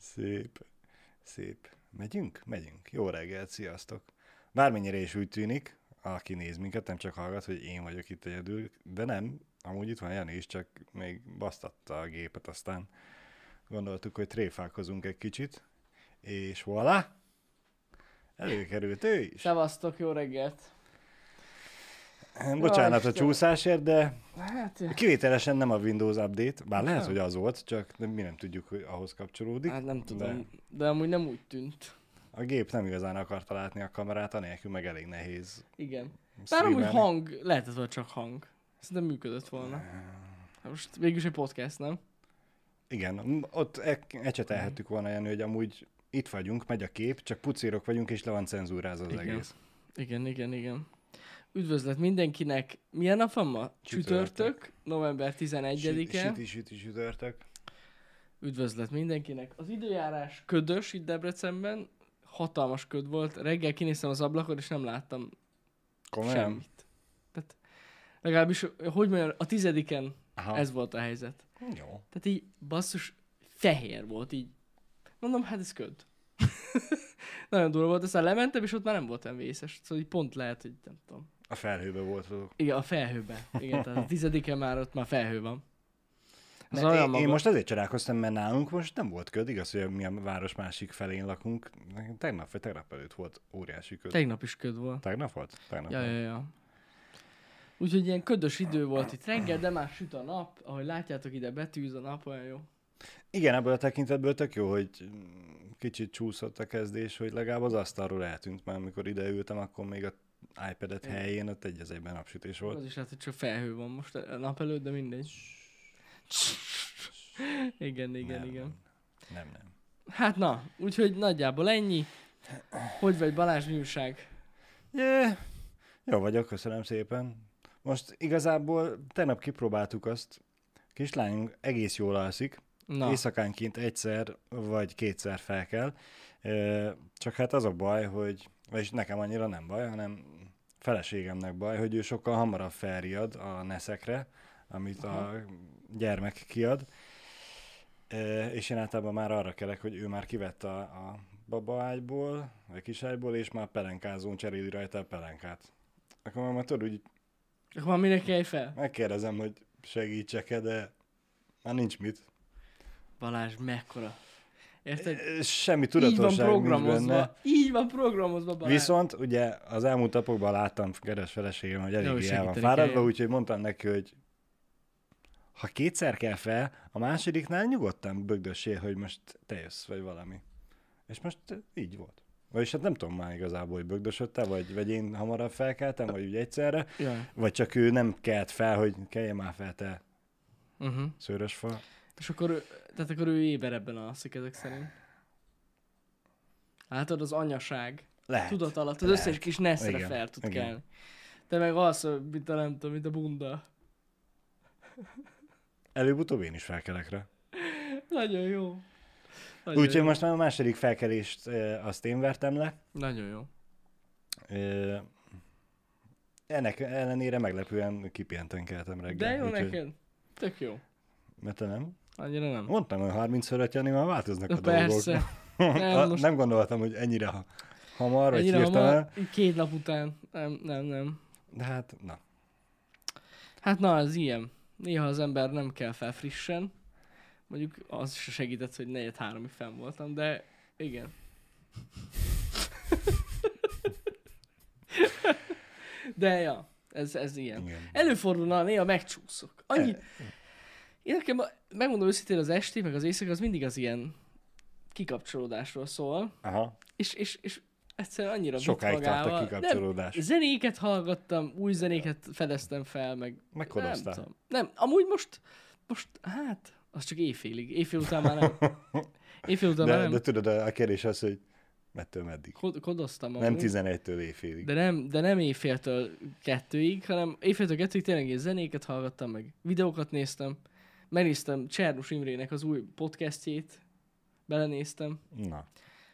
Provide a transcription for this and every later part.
Szép. Szép. Megyünk? Megyünk. Jó reggelt, sziasztok. Bármennyire is úgy tűnik, aki néz minket, nem csak hallgat, hogy én vagyok itt egyedül, de nem, amúgy itt van Jani is, csak még basztatta a gépet, aztán gondoltuk, hogy tréfálkozunk egy kicsit, és voilà, előkerült ő is. Szevasztok, jó reggelt! Bocsánat a Istenem. csúszásért, de Hát, kivételesen nem a Windows Update, bár lehet, hogy az volt, csak mi nem tudjuk, hogy ahhoz kapcsolódik. hát nem tudom, de... de amúgy nem úgy tűnt. A gép nem igazán akarta látni a kamerát, anélkül meg elég nehéz. Igen. Bár amúgy hang, lehetett volna csak hang. Szerintem működött volna. Hát Most végülis egy podcast, nem? Igen, ott e- ecsetelhettük volna, Jani, hogy amúgy itt vagyunk, megy a kép, csak pucérok vagyunk, és le van cenzúrázva az Igen. egész. Igen, igen, igen. Üdvözlet mindenkinek. Milyen nap van ma? Csütörtök. Csütörtök, november 11-e. Süti, süti, sütörtök. Üdvözlet mindenkinek. Az időjárás ködös itt Debrecenben. Hatalmas köd volt. Reggel kinéztem az ablakon, és nem láttam Komolyan? semmit. Tehát legalábbis, hogy mondjam, a tizediken Aha. ez volt a helyzet. Jó. Tehát így basszus fehér volt így. Mondom, hát ez köd. Nagyon durva volt, aztán lementem, és ott már nem volt olyan vészes. Szóval így pont lehet, hogy nem tudom. A felhőbe voltatok. Igen, a felhőbe. Igen, tehát a tizediken már ott már felhő van. Az én, maga. én, most azért csodálkoztam, mert nálunk most nem volt köd, igaz, hogy mi a város másik felén lakunk. Tegnap vagy tegnap előtt volt óriási köd. Tegnap is köd volt. Tegnap volt? Tegnap Ja, volt. ja, ja. Úgyhogy ilyen ködös idő volt itt reggel, de már süt a nap. Ahogy látjátok ide, betűz a nap, olyan jó. Igen, ebből a tekintetből tök jó, hogy kicsit csúszott a kezdés, hogy legalább az asztalról eltűnt, mert amikor ide ültem, akkor még a iPad-et helyén ott egy az egyben napsütés volt. Az is lehet, hogy csak felhő van most a nap előtt, de mindegy. Igen, igen, Nem, igen. Nem, nem. Hát na, úgyhogy nagyjából ennyi. Hogy vagy Balázs mi újság? Yeah. Jó vagyok, köszönöm szépen. Most igazából tegnap kipróbáltuk azt, kislányunk egész jól alszik, Na, éjszakánként egyszer vagy kétszer fel kell, csak hát az a baj, hogy, vagyis nekem annyira nem baj, hanem feleségemnek baj, hogy ő sokkal hamarabb felriad a neszekre, amit a gyermek kiad, és én általában már arra kelek, hogy ő már kivette a, a babaágyból, vagy kiságyból, és már pelenkázón cseréli rajta a pelenkát. Akkor már tudod, úgy akkor már minek kelj fel? megkérdezem, hogy segítsek-e, de már nincs mit. Balázs, mekkora. Érted? Semmi Így van tudatosság programozva. benne. Így van programozva, Balázs. Viszont ugye az elmúlt napokban láttam keres feleségem, hogy eléggé el van fáradva, úgyhogy mondtam neki, hogy ha kétszer kell fel, a másodiknál nyugodtan bögdössél, hogy most te jössz, vagy valami. És most így volt. Vagyis hát nem tudom már igazából, hogy bögdösödte, vagy, vagy én hamarabb felkeltem, vagy úgy egyszerre, Jaj. vagy csak ő nem kelt fel, hogy keljen már fel te Uh-huh. szőrös fa. És akkor, ő- tehát akkor ő éberebben alszik ezek szerint. Látod, az anyaság. Lehet. Tudat alatt, az lehet. összes kis neszre Igen, fel tud igen. kelni. Te meg alszol, mint a nem tudom, mint a bunda. Előbb-utóbb én is felkelek rá. Nagyon jó. Úgyhogy most már a második felkelést e, azt én vertem le. Nagyon jó. Ö, ennek ellenére meglepően kipihenten keltem reggel. De jó úgyhogy- neked. Tök jó. Mert te nem? Annyira nem. Mondtam, hogy 30 fölött Jani, már változnak Na a persze. dolgok. Nem, A- most- nem gondoltam, hogy ennyire ha- hamar, vagy Ennyire hirtelen. hamar, két nap után. Nem, nem, nem. De hát, na. Hát na, ez ilyen. Néha az ember nem kell fel frissen. Mondjuk az is segített, hogy negyed háromig fenn voltam, de igen. de ja, ez, ez ilyen. Igen. Előfordulna, néha megcsúszok. Annyi... Én nekem, megmondom őszintén, az esti, meg az éjszaka, az mindig az ilyen kikapcsolódásról szól, Aha, és, és, és egyszerűen annyira sokáig tart a kikapcsolódás. Nem, zenéket hallgattam, új zenéket fedeztem fel, meg nem Megkodoztál. tudom. Nem, amúgy most, most, hát, az csak éjfélig. Éjfél után már nem. Éjfél után már De, nem. de tudod, a kérdés az, hogy mettől meddig? Kod- kodoztam Nem amúgy. 11-től éjfélig. De nem, de nem éjféltől kettőig, hanem éjféltől kettőig tényleg én zenéket hallgattam, meg videókat néztem. Megnéztem Csernus Imrének az új podcastjét, belenéztem. Na.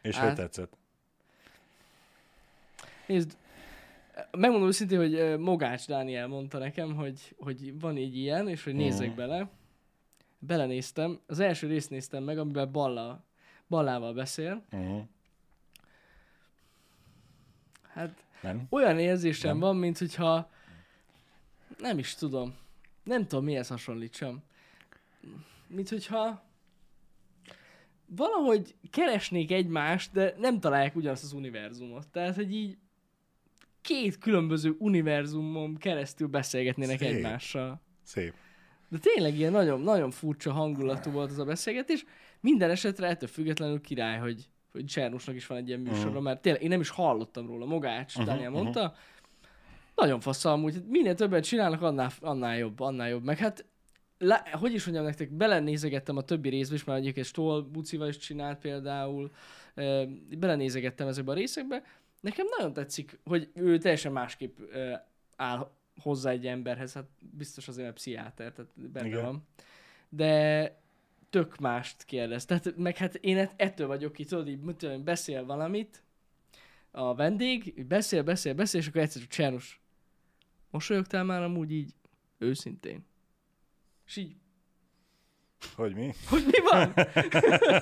És Hát- hogy tetszett? Nézd, megmondom őszintén, hogy Mogács Dániel mondta nekem, hogy, hogy van egy ilyen, és hogy nézzek Mhm. bele. Belenéztem, az első részt néztem meg, amiben Balla, Ballával beszél. Uh-huh. Hát Nem? olyan érzésem Nem. van, mint hogyha nem is tudom. Nem tudom, mihez hasonlítsam. Mint hogyha valahogy keresnék egymást, de nem találják ugyanazt az univerzumot. Tehát, hogy így két különböző univerzumon keresztül beszélgetnének Szép. egymással. Szép. De tényleg ilyen nagyon, nagyon furcsa hangulatú volt az a beszélgetés. Minden esetre ettől függetlenül király, hogy, hogy Csernusnak is van egy ilyen műsora, Mhm. mert tényleg én nem is hallottam róla. Mogács, Mhm, Dániel mhm. mondta. Nagyon fasz amúgy, minél többet csinálnak, annál, annál jobb, annál jobb. Meg hát, lá, hogy is mondjam nektek, belenézegettem a többi részbe is, mert egyébként Stoll Bucival is csinált például, belenézegettem ezekbe a részekbe. Nekem nagyon tetszik, hogy ő teljesen másképp áll hozzá egy emberhez, hát biztos azért, mert pszichiáter, tehát benne Igen. van. De tök mást kérdez. Tehát, meg hát én ett- ettől vagyok ki, tudod, így mit tudom, beszél valamit, a vendég, beszél, beszél, beszél, és akkor egyszer csak Csernus, mosolyogtál már amúgy így őszintén. És így, Hogy mi? hogy mi van?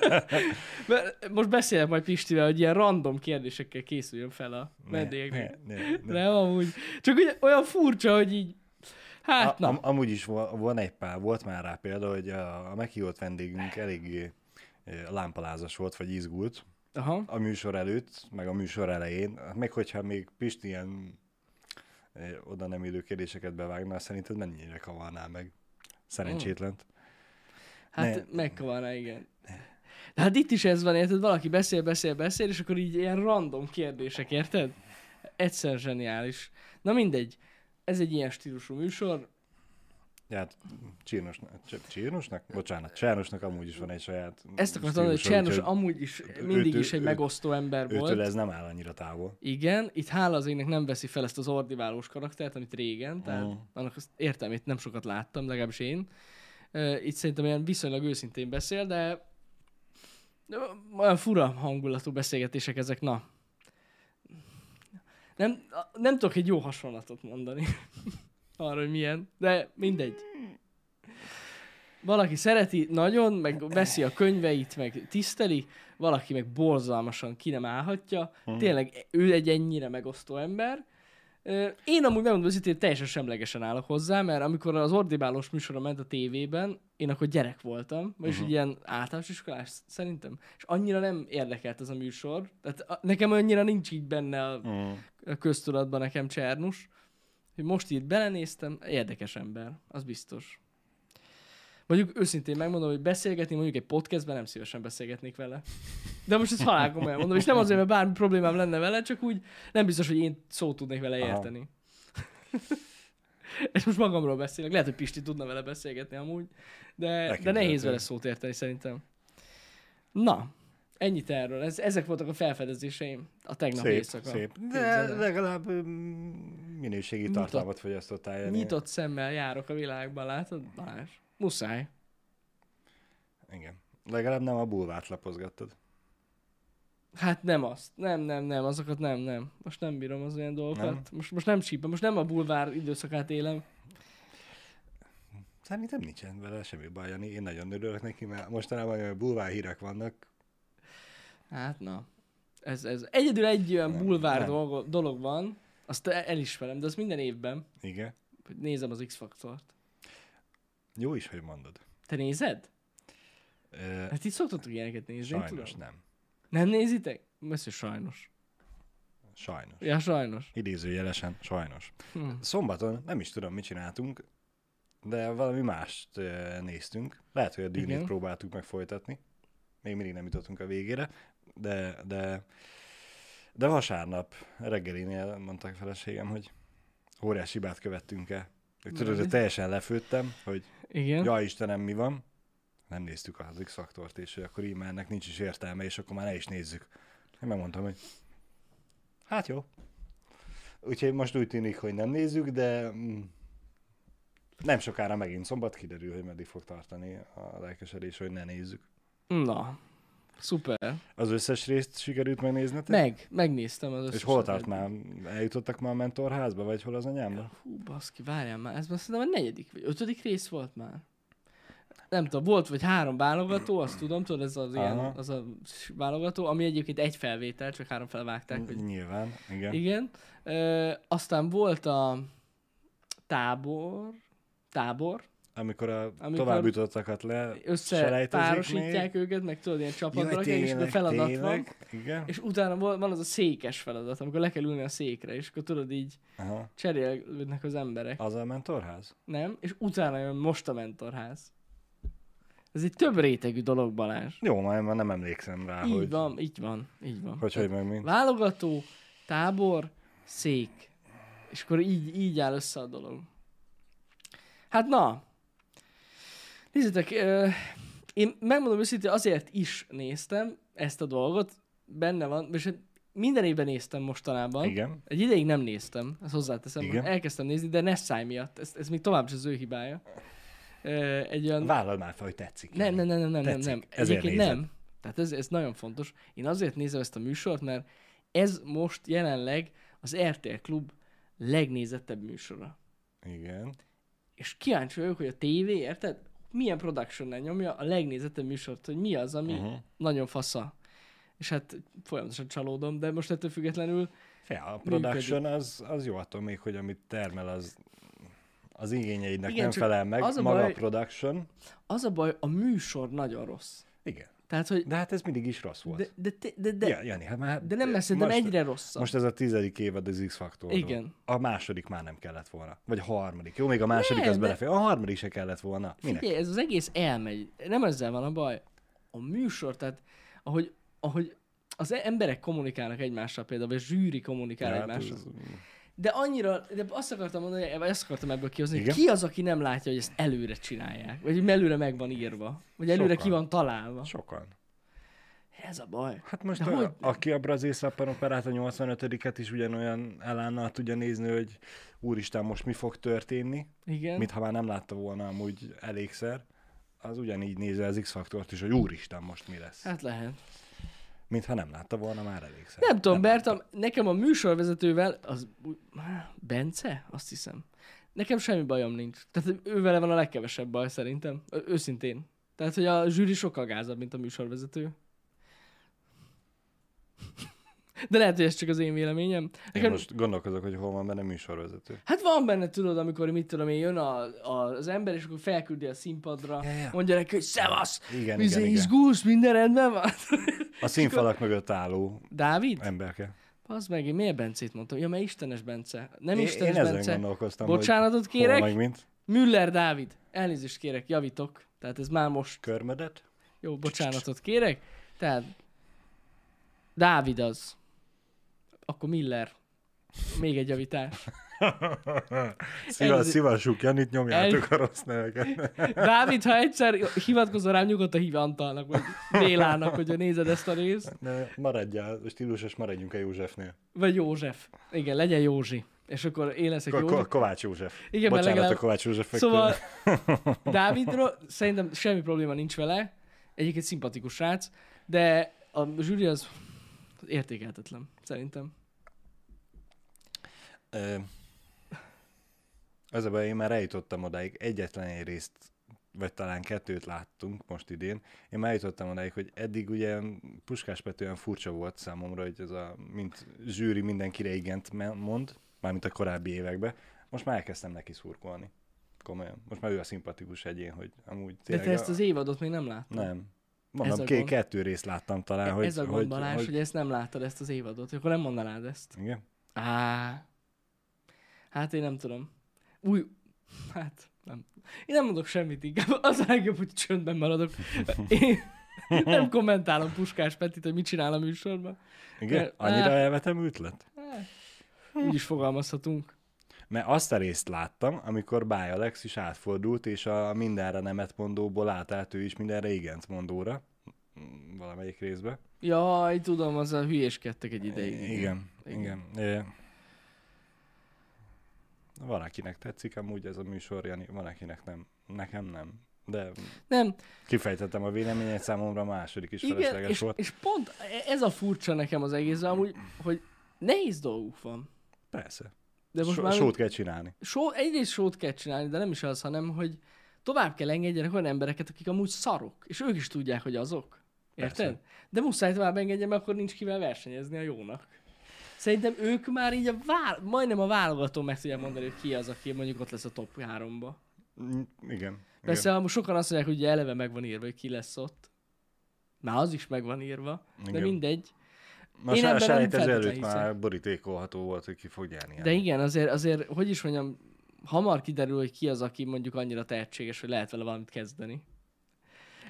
Mert most beszélek majd Pistivel, hogy ilyen random kérdésekkel készüljön fel a vendégeknek. Ne, ne, ne. Nem, amúgy. Csak ugye olyan furcsa, hogy így, hát A, na. am, amúgy is van egy pár, volt már rá példa, hogy a, a meghívott vendégünk eléggé eh, lámpalázas volt, vagy izgult Aha. a műsor előtt, meg a műsor elején. Meg hogyha még Pisti ilyen eh, oda nem illő kérdéseket bevágna, szerinted mennyire kavarná meg? Szerencsétlent. Hát Ne. megkavarná, igen. De hát itt is ez van, érted? Valaki beszél, beszél, beszél, és akkor így ilyen random kérdések, érted? Egyszer zseniális. Na mindegy. Ez egy ilyen stílusú műsor. Ja, hát Csirnosnak, Cs- Csirnosnak? Bocsánat, Csárnosnak amúgy is van egy saját Ezt akartam mondani, hogy úgyhogy amúgy is mindig őtől- is egy ő- megosztó ember Őtől volt. ez nem áll annyira távol. Igen, itt hála az égnek nem veszi fel ezt az ordiválós karaktert, amit régen, tehát Mhm. annak az értelmét nem sokat láttam, legalábbis én. Itt szerintem olyan viszonylag őszintén beszél, de de olyan fura hangulatú beszélgetések ezek, na. Nem, nem tudok egy jó hasonlatot mondani arra, hogy milyen, de mindegy. Valaki szereti nagyon, meg veszi a könyveit, meg tiszteli, valaki meg borzalmasan ki nem állhatja. Mhm. Tényleg ő egy ennyire megosztó ember. Én amúgy megmondom őszintén, teljesen semlegesen állok hozzá, mert amikor az ordibálós műsora ment a tévében, én akkor gyerek voltam, vagyis egy ilyen általános iskolás szerintem, és annyira nem érdekelt ez a műsor. Tehát nekem annyira nincs így benne a, Mm. a köztudatban nekem Csernus, hogy most itt belenéztem, érdekes ember, az biztos. Mondjuk őszintén megmondom, hogy beszélgetni mondjuk egy podcastben nem szívesen beszélgetnék vele. De most ezt halál komolyan mondom, és nem azért, mert bármi problémám lenne vele, csak úgy nem biztos, hogy én szót tudnék vele érteni. és most magamról beszélek. Lehet, hogy Pisti tudna vele beszélgetni amúgy, de, de nehéz vele szót érteni szerintem. Na, ennyit erről. Ez, ezek voltak a felfedezéseim a tegnap Szép, éjszaka. szép. De legalább mm, minőségi Nyitott- tartalmat fogyasztottál. Jani. Nyitott szemmel járok a világban, látod? Balázs. Muszáj. Igen. Legalább nem a bulvárt lapozgattad. Hát nem azt. Nem, nem, nem, azokat nem, nem. Most nem bírom az olyan dolgokat. Nem? Most, most nem csípem, most nem a bulvár időszakát élem. Szerintem nincsen vele semmi baj, Jani. Én nagyon örülök neki, mert mostanában olyan bulvár hírek vannak. Hát na. Ez, ez. Egyedül egy olyan Nem, bulvár nem. dolog, dolog van, azt el- elismerem, de az minden évben, Igen. nézem az X-faktort. Jó is, hogy mondod. Te nézed? Ö, Hát itt szoktatok ilyeneket nézni, sajnos tudom. nem. Nem nézitek? Messze sajnos. Sajnos. Ja, sajnos. Idézőjelesen, sajnos. Hm. Szombaton nem is tudom, mit csináltunk, de valami mást néztünk. Lehet, hogy a dűnét Igen. próbáltuk meg folytatni. Még mindig nem jutottunk a végére, de, de, de vasárnap reggelinél mondták a feleségem, hogy óriási hibát követtünk el. Tudod, hogy teljesen lefőttem, hogy Igen. ja Istenem, mi van? Nem néztük az X-faktort, és hogy akkor így már ennek nincs is értelme, és akkor már ne is nézzük. Én megmondtam, hogy hát jó. Úgyhogy most úgy tűnik, hogy nem nézzük, de mm, nem sokára megint szombat kiderül, hogy meddig fog tartani a lelkesedés, hogy ne nézzük. Na, szuper. Az összes részt sikerült megnéznetek? Meg, megnéztem az összeset. És hol tart már? Eljutottak már a mentorházba, vagy hol az anyámba? Hú, baszki, várjál már, ez már szerintem a negyedik vagy ötödik rész volt már. nem tudom, volt vagy három válogató, azt tudom, tudod, ez az ilyen, az a válogató, ami egyébként egy felvétel, csak három felvágták, hogy Nyilván, igen. igen. Ö, aztán volt a tábor, tábor, Amikor a Amikor tovább jutottakat le összepárosítják őket, meg tudod, ilyen csapatba rakják, és a feladat van. tényleg, Igen. És utána van van az a székes feladat, amikor le kell ülni a székre, és akkor tudod így Aha. cserélődnek az emberek. Az a mentorház? Nem? És utána jön most a mentorház. Ez egy több rétegű dolog, Balázs. Jó, már, már nem emlékszem rá, így hogy van, így van, így van. hogy, hogy meg mint. Válogató, tábor, szék. És akkor így, így áll össze a dolog. Hát na, nézzétek, én megmondom őszintén, azért is néztem ezt a dolgot, benne van, és hát minden évben néztem mostanában. Igen. Egy ideig nem néztem, ezt hozzáteszem, Igen. elkezdtem nézni, de Nessai miatt, ez, ez még tovább is az ő hibája. Egy olyan... Vállal már fel, hogy tetszik. Nem, nem, nem, nem, nem, Tetszik. nem. Ezért nézed. nem. Tehát ez, ez nagyon fontos. Én azért nézem ezt a műsort, mert ez most jelenleg az RTL Klub legnézettebb műsora. Igen. És kíváncsi vagyok, hogy a tévé, érted? Milyen production nyomja a legnézettebb műsort, hogy mi az, ami uh-huh. Nagyon fasza. És hát folyamatosan csalódom, de most ettől függetlenül Ja, a production az, az jó attól még, hogy amit termel, az az igényeidnek Igen, nem felel meg. az a Maga baj- a production. az a baj, a műsor nagyon rossz. Igen. Tehát, hogy De hát ez mindig is rossz volt. de, de, de, de, de, ja, Jani, hát már, de nem lesz, most, egyre rosszabb. Most ez a tizedik évad az x faktor Igen. A második már nem kellett volna. Vagy a harmadik. Jó, még a második Nem, az de- belefér. A harmadik se kellett volna. Minek? Figyelj, ez az egész elmegy. Nem ezzel van a baj. A műsor, tehát ahogy, ahogy az emberek kommunikálnak egymással például, vagy a zsűri kommunikál Ja, hát egymással. ez- De annyira, de azt akartam mondani, vagy azt akartam ebből kihozni, hogy ki az, aki nem látja, hogy ezt előre csinálják? Vagy hogy előre meg van írva? Vagy előre Sokan. ki van találva? Sokan. Ez a baj. Hát most De a, hogy- aki a brazil szappanoperát a 85-et is ugyanolyan elánnal tudja nézni, hogy úristen, most mi fog történni, Igen. mintha már nem látta volna amúgy elégszer, az ugyanígy nézi az X-faktort is, hogy úristen, most mi lesz. Hát lehet. Mintha nem látta volna már elégszer. Nem tudom, látta. Berta, nekem a műsorvezetővel, az Bence? Azt hiszem. Nekem semmi bajom nincs. Tehát ővele van a legkevesebb baj szerintem. Ö- őszintén. Tehát, hogy a zsűri sokkal gázabb, mint a műsorvezető. De lehet, hogy ez csak az én véleményem. Én Nekem, most gondolkozok, hogy hol van benne műsorvezető. Hát van benne, tudod, amikor mit tudom én, jön a, a, az ember, és akkor felküldi a színpadra, Ja, ja. mondja neki, hogy szevasz, Igen, igen, igen. izgulsz, minden rendben van. A színfalak mögött álló Dávid? emberke. Az meg, én miért Bencét mondtam? Ja, mert Istenes Bence. Nem Én, Istenes én ezen Bence. gondolkoztam, Bocsánatot kérek. meg mint. Müller Dávid. Elnézést kérek, javítok. Tehát ez már most. Körmödet? Jó, bocsánatot kérek. Tehát Dávid az. Akkor Miller. Még egy javítás. Szíva, Ez- szívassuk, Janit, nyomjátok a rossz neveket. Dávid, ha egyszer hivatkozol rám, nyugodtan hív Antalnak, vagy Bélának, hogyha nézed ezt a részt. Ne, maradjál, stílusos, maradjunk a Józsefnél. Vagy József. Igen, legyen Józsi. És akkor én leszek Ko- Józsi. Ko- Kovács József. Igen, Bocsánat legalább- a Kovács József. Szóval Dávidról szerintem semmi probléma nincs vele. Egyébként szimpatikus srác, de a zsűri az értékeltetlen, szerintem. Ö, Az a baj, én már eljutottam odáig, egyetlen egy részt, vagy talán kettőt láttunk most idén. Én már eljutottam odáig, hogy eddig ugye Puskás Pető olyan furcsa volt számomra, hogy ez a, mint zsűri mindenkire igent mond, mármint a korábbi években. Most már elkezdtem neki szurkolni. Komolyan. Most már ő a szimpatikus egyén, hogy amúgy De tényleg... te ezt az évadot még nem láttad. Nem. Ez Mondom, a két, gond. kettő részt láttam talán, hogy... Ez a gond, hogy, Balázs, hogy... hogy... ezt nem láttad, ezt az évadot. Akkor nem mondanád ezt. Igen? Á, hát én nem tudom. Új, hát nem. Én nem mondok semmit inkább. Az a legjobb, hogy csöndben maradok. Én nem kommentálom Puskás Petit, hogy mit csinál a műsorban. Igen? De- Annyira Á. elvetemült lett? Úgy is fogalmazhatunk. Mert azt a részt láttam, amikor Báj Alex is átfordult, és a mindenre nemet mondóból átállt ő is mindenre igent mondóra. Valamelyik részbe. Jaj, tudom, az a hülyéskedtek egy ideig. Igen, Igen. igen. igen. Van, akinek tetszik amúgy ez a műsor, Jani, van, akinek nem. Nekem nem. De Nem, kifejtettem a véleményet, számomra a második is igen, felesleges és, volt. és pont ez a furcsa nekem az egész, amúgy, hogy nehéz dolguk van. Persze. De most So, már sót kell csinálni. só, egyrészt sót kell csinálni, de nem is az, hanem hogy tovább kell engedjenek olyan embereket, akik amúgy szarok, és ők is tudják, hogy azok. Érted? Persze. De muszáj tovább engedjen, mert akkor nincs kivel versenyezni a jónak. Szerintem ők már így a vál, majdnem a válogató meg tudják mondani, hogy ki az, aki mondjuk ott lesz a top 3-ba. Mm, Igen. Persze, amúgy sokan azt mondják, hogy ugye eleve meg van írva, hogy ki lesz ott. Már az is meg van írva, de Igen. mindegy. Most Én a selejtező előtt már borítékolható volt, hogy ki fog nyerni. De igen, azért, azért, hogy is mondjam, hamar kiderül, hogy ki az, aki mondjuk annyira tehetséges, hogy lehet vele valamit kezdeni.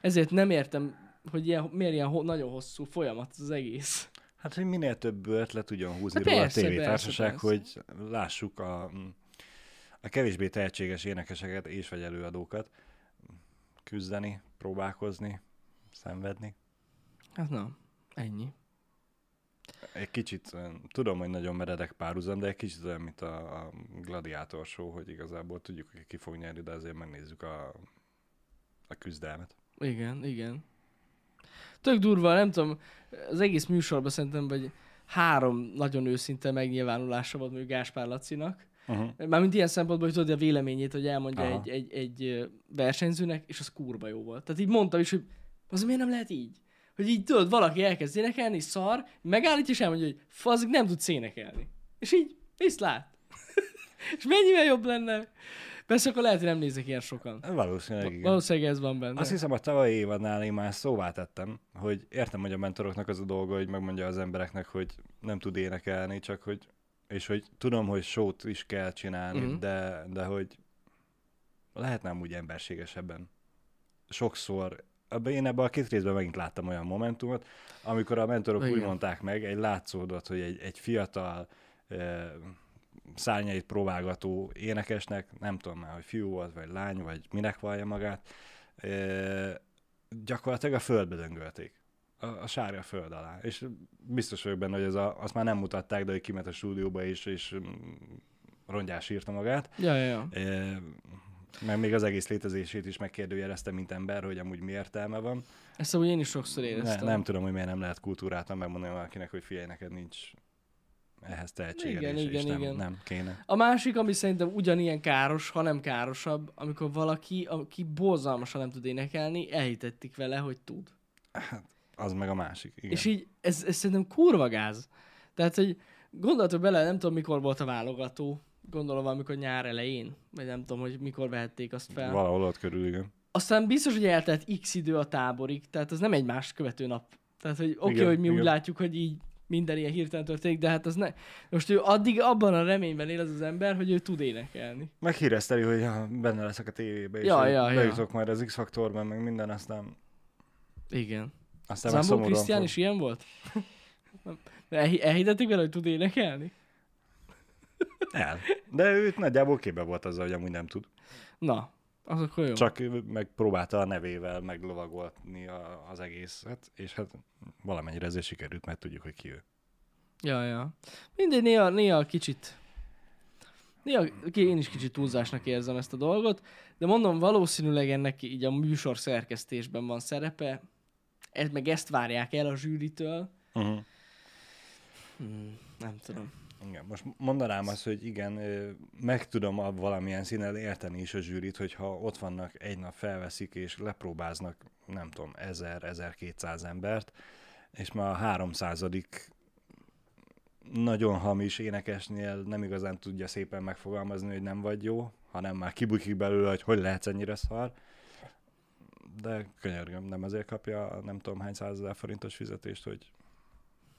Ezért nem értem, hogy ilyen, miért ilyen ho- nagyon hosszú folyamat az egész. Hát, hogy minél több le tudjon húzni Hát róla persze, a tévétársaság, persze, hogy lássuk a, a kevésbé tehetséges énekeseket és vagy előadókat küzdeni, próbálkozni, szenvedni. Hát na, ennyi. Egy kicsit, olyan- tudom, hogy nagyon meredek párhuzam, de egy kicsit olyan, mint a, a gladiátor show, hogy igazából tudjuk, hogy ki fog nyerni, de azért megnézzük a, a küzdelmet. Igen, igen. Tök durva, nem tudom, az egész műsorban szerintem, hogy három nagyon őszinte megnyilvánulása volt mondjuk Gáspár Lacinak. Uh-huh. Mármint ilyen szempontból, hogy tudod a véleményét, hogy elmondja Aha. egy, egy, egy versenyzőnek, és az kurva jó volt. Tehát így mondtam is, hogy az miért nem lehet így? Hogy így tudod, valaki elkezd énekelni, szar, megállítja, és elmondja, hogy fasz, nem tudsz énekelni. És így, viszlát. és mennyivel jobb lenne? Persze akkor lehet, hogy nem nézek ilyen sokan. Valószínűleg igen. Valószínűleg ez van benne. Azt hiszem a tavalyi évadnál én már szóvá tettem, hogy értem, hogy a mentoroknak az a dolga, hogy megmondja az embereknek, hogy nem tud énekelni, csak hogy, és hogy tudom, hogy sót is kell csinálni, uh-huh. de, de hogy lehetne úgy emberségesebben. Sokszor, ebben én ebben a két részben megint láttam olyan momentumot, amikor a mentorok Igen. úgy mondták meg, egy látszódott, hogy egy, egy fiatal eh, szárnyait próbálgató énekesnek, nem tudom már, hogy fiú volt, vagy lány, vagy minek vallja magát, eh, gyakorlatilag a földbe döngölték. A, a sárga föld alá. És biztos vagyok benne, hogy ez a, azt már nem mutatták, de hogy kiment a stúdióba is, és mm, rongyás írta magát. Ja, ja, ja. Eh, meg még az egész létezését is megkérdőjelezte, mint ember, hogy amúgy mi értelme van. Ezt amúgy én is sokszor Ne, éreztem. nem tudom, hogy miért nem lehet kultúráltan megmondani valakinek, hogy figyelj, neked nincs ehhez tehetséged, Igen, és, igen, és nem, igen. nem kéne. A másik, ami szerintem ugyanilyen káros, ha nem károsabb, amikor valaki, aki borzalmasan nem tud énekelni, elhitették vele, hogy tud. Az meg a másik. Igen. És így, ez, ez szerintem kurva gáz. Tehát, hogy gondoltok bele, nem tudom, mikor volt a válogató, gondolom valamikor nyár elején, vagy nem tudom, hogy mikor vehették azt fel. Valahol ott körül, igen. Aztán biztos, hogy eltelt x idő a táborig, tehát az nem egy más követő nap. Tehát, hogy oké, okay, Igen, hogy mi úgy igen. látjuk, hogy így minden ilyen hirtelen történik, de hát az ne. Most ő addig abban a reményben él az az ember, hogy ő tud énekelni. Meg hírezteli, hogy ja, benne leszek a tévébe, és Ja, ja, ja. bejutok majd az X-faktorban, meg minden, aztán, Igen. aztán Zambó Krisztián is ilyen volt? Elhi- elhitették vele, hogy tud énekelni? El. De ő nagyjából képbe volt azzal, hogy amúgy nem tud. Na, az akkor jó. Csak megpróbálta a nevével meglovagolni a, az egészet, és hát valamennyire ezért sikerült, mert tudjuk, hogy ki ő. Ja, ja. Mindegy, néha, néha kicsit... Néha ki- én is kicsit túlzásnak érzem ezt a dolgot, de mondom, valószínűleg ennek így a műsor szerkesztésben van szerepe, ez, meg ezt várják el a zsűritől. Uh-huh. Hmm, nem tudom. Igen, most mondanám azt, hogy igen, meg tudom valamilyen színen érteni is a zsűrit, hogyha ott vannak, egy nap felveszik és lepróbáznak, nem tudom, 1000-1200 embert, és már a 300 nagyon hamis énekesnél nem igazán tudja szépen megfogalmazni, hogy nem vagy jó, hanem már kibukik belőle, hogy hogy lehetsz ennyire szar. De könyörgöm, nem azért kapja nem tudom hány százezer forintos fizetést, hogy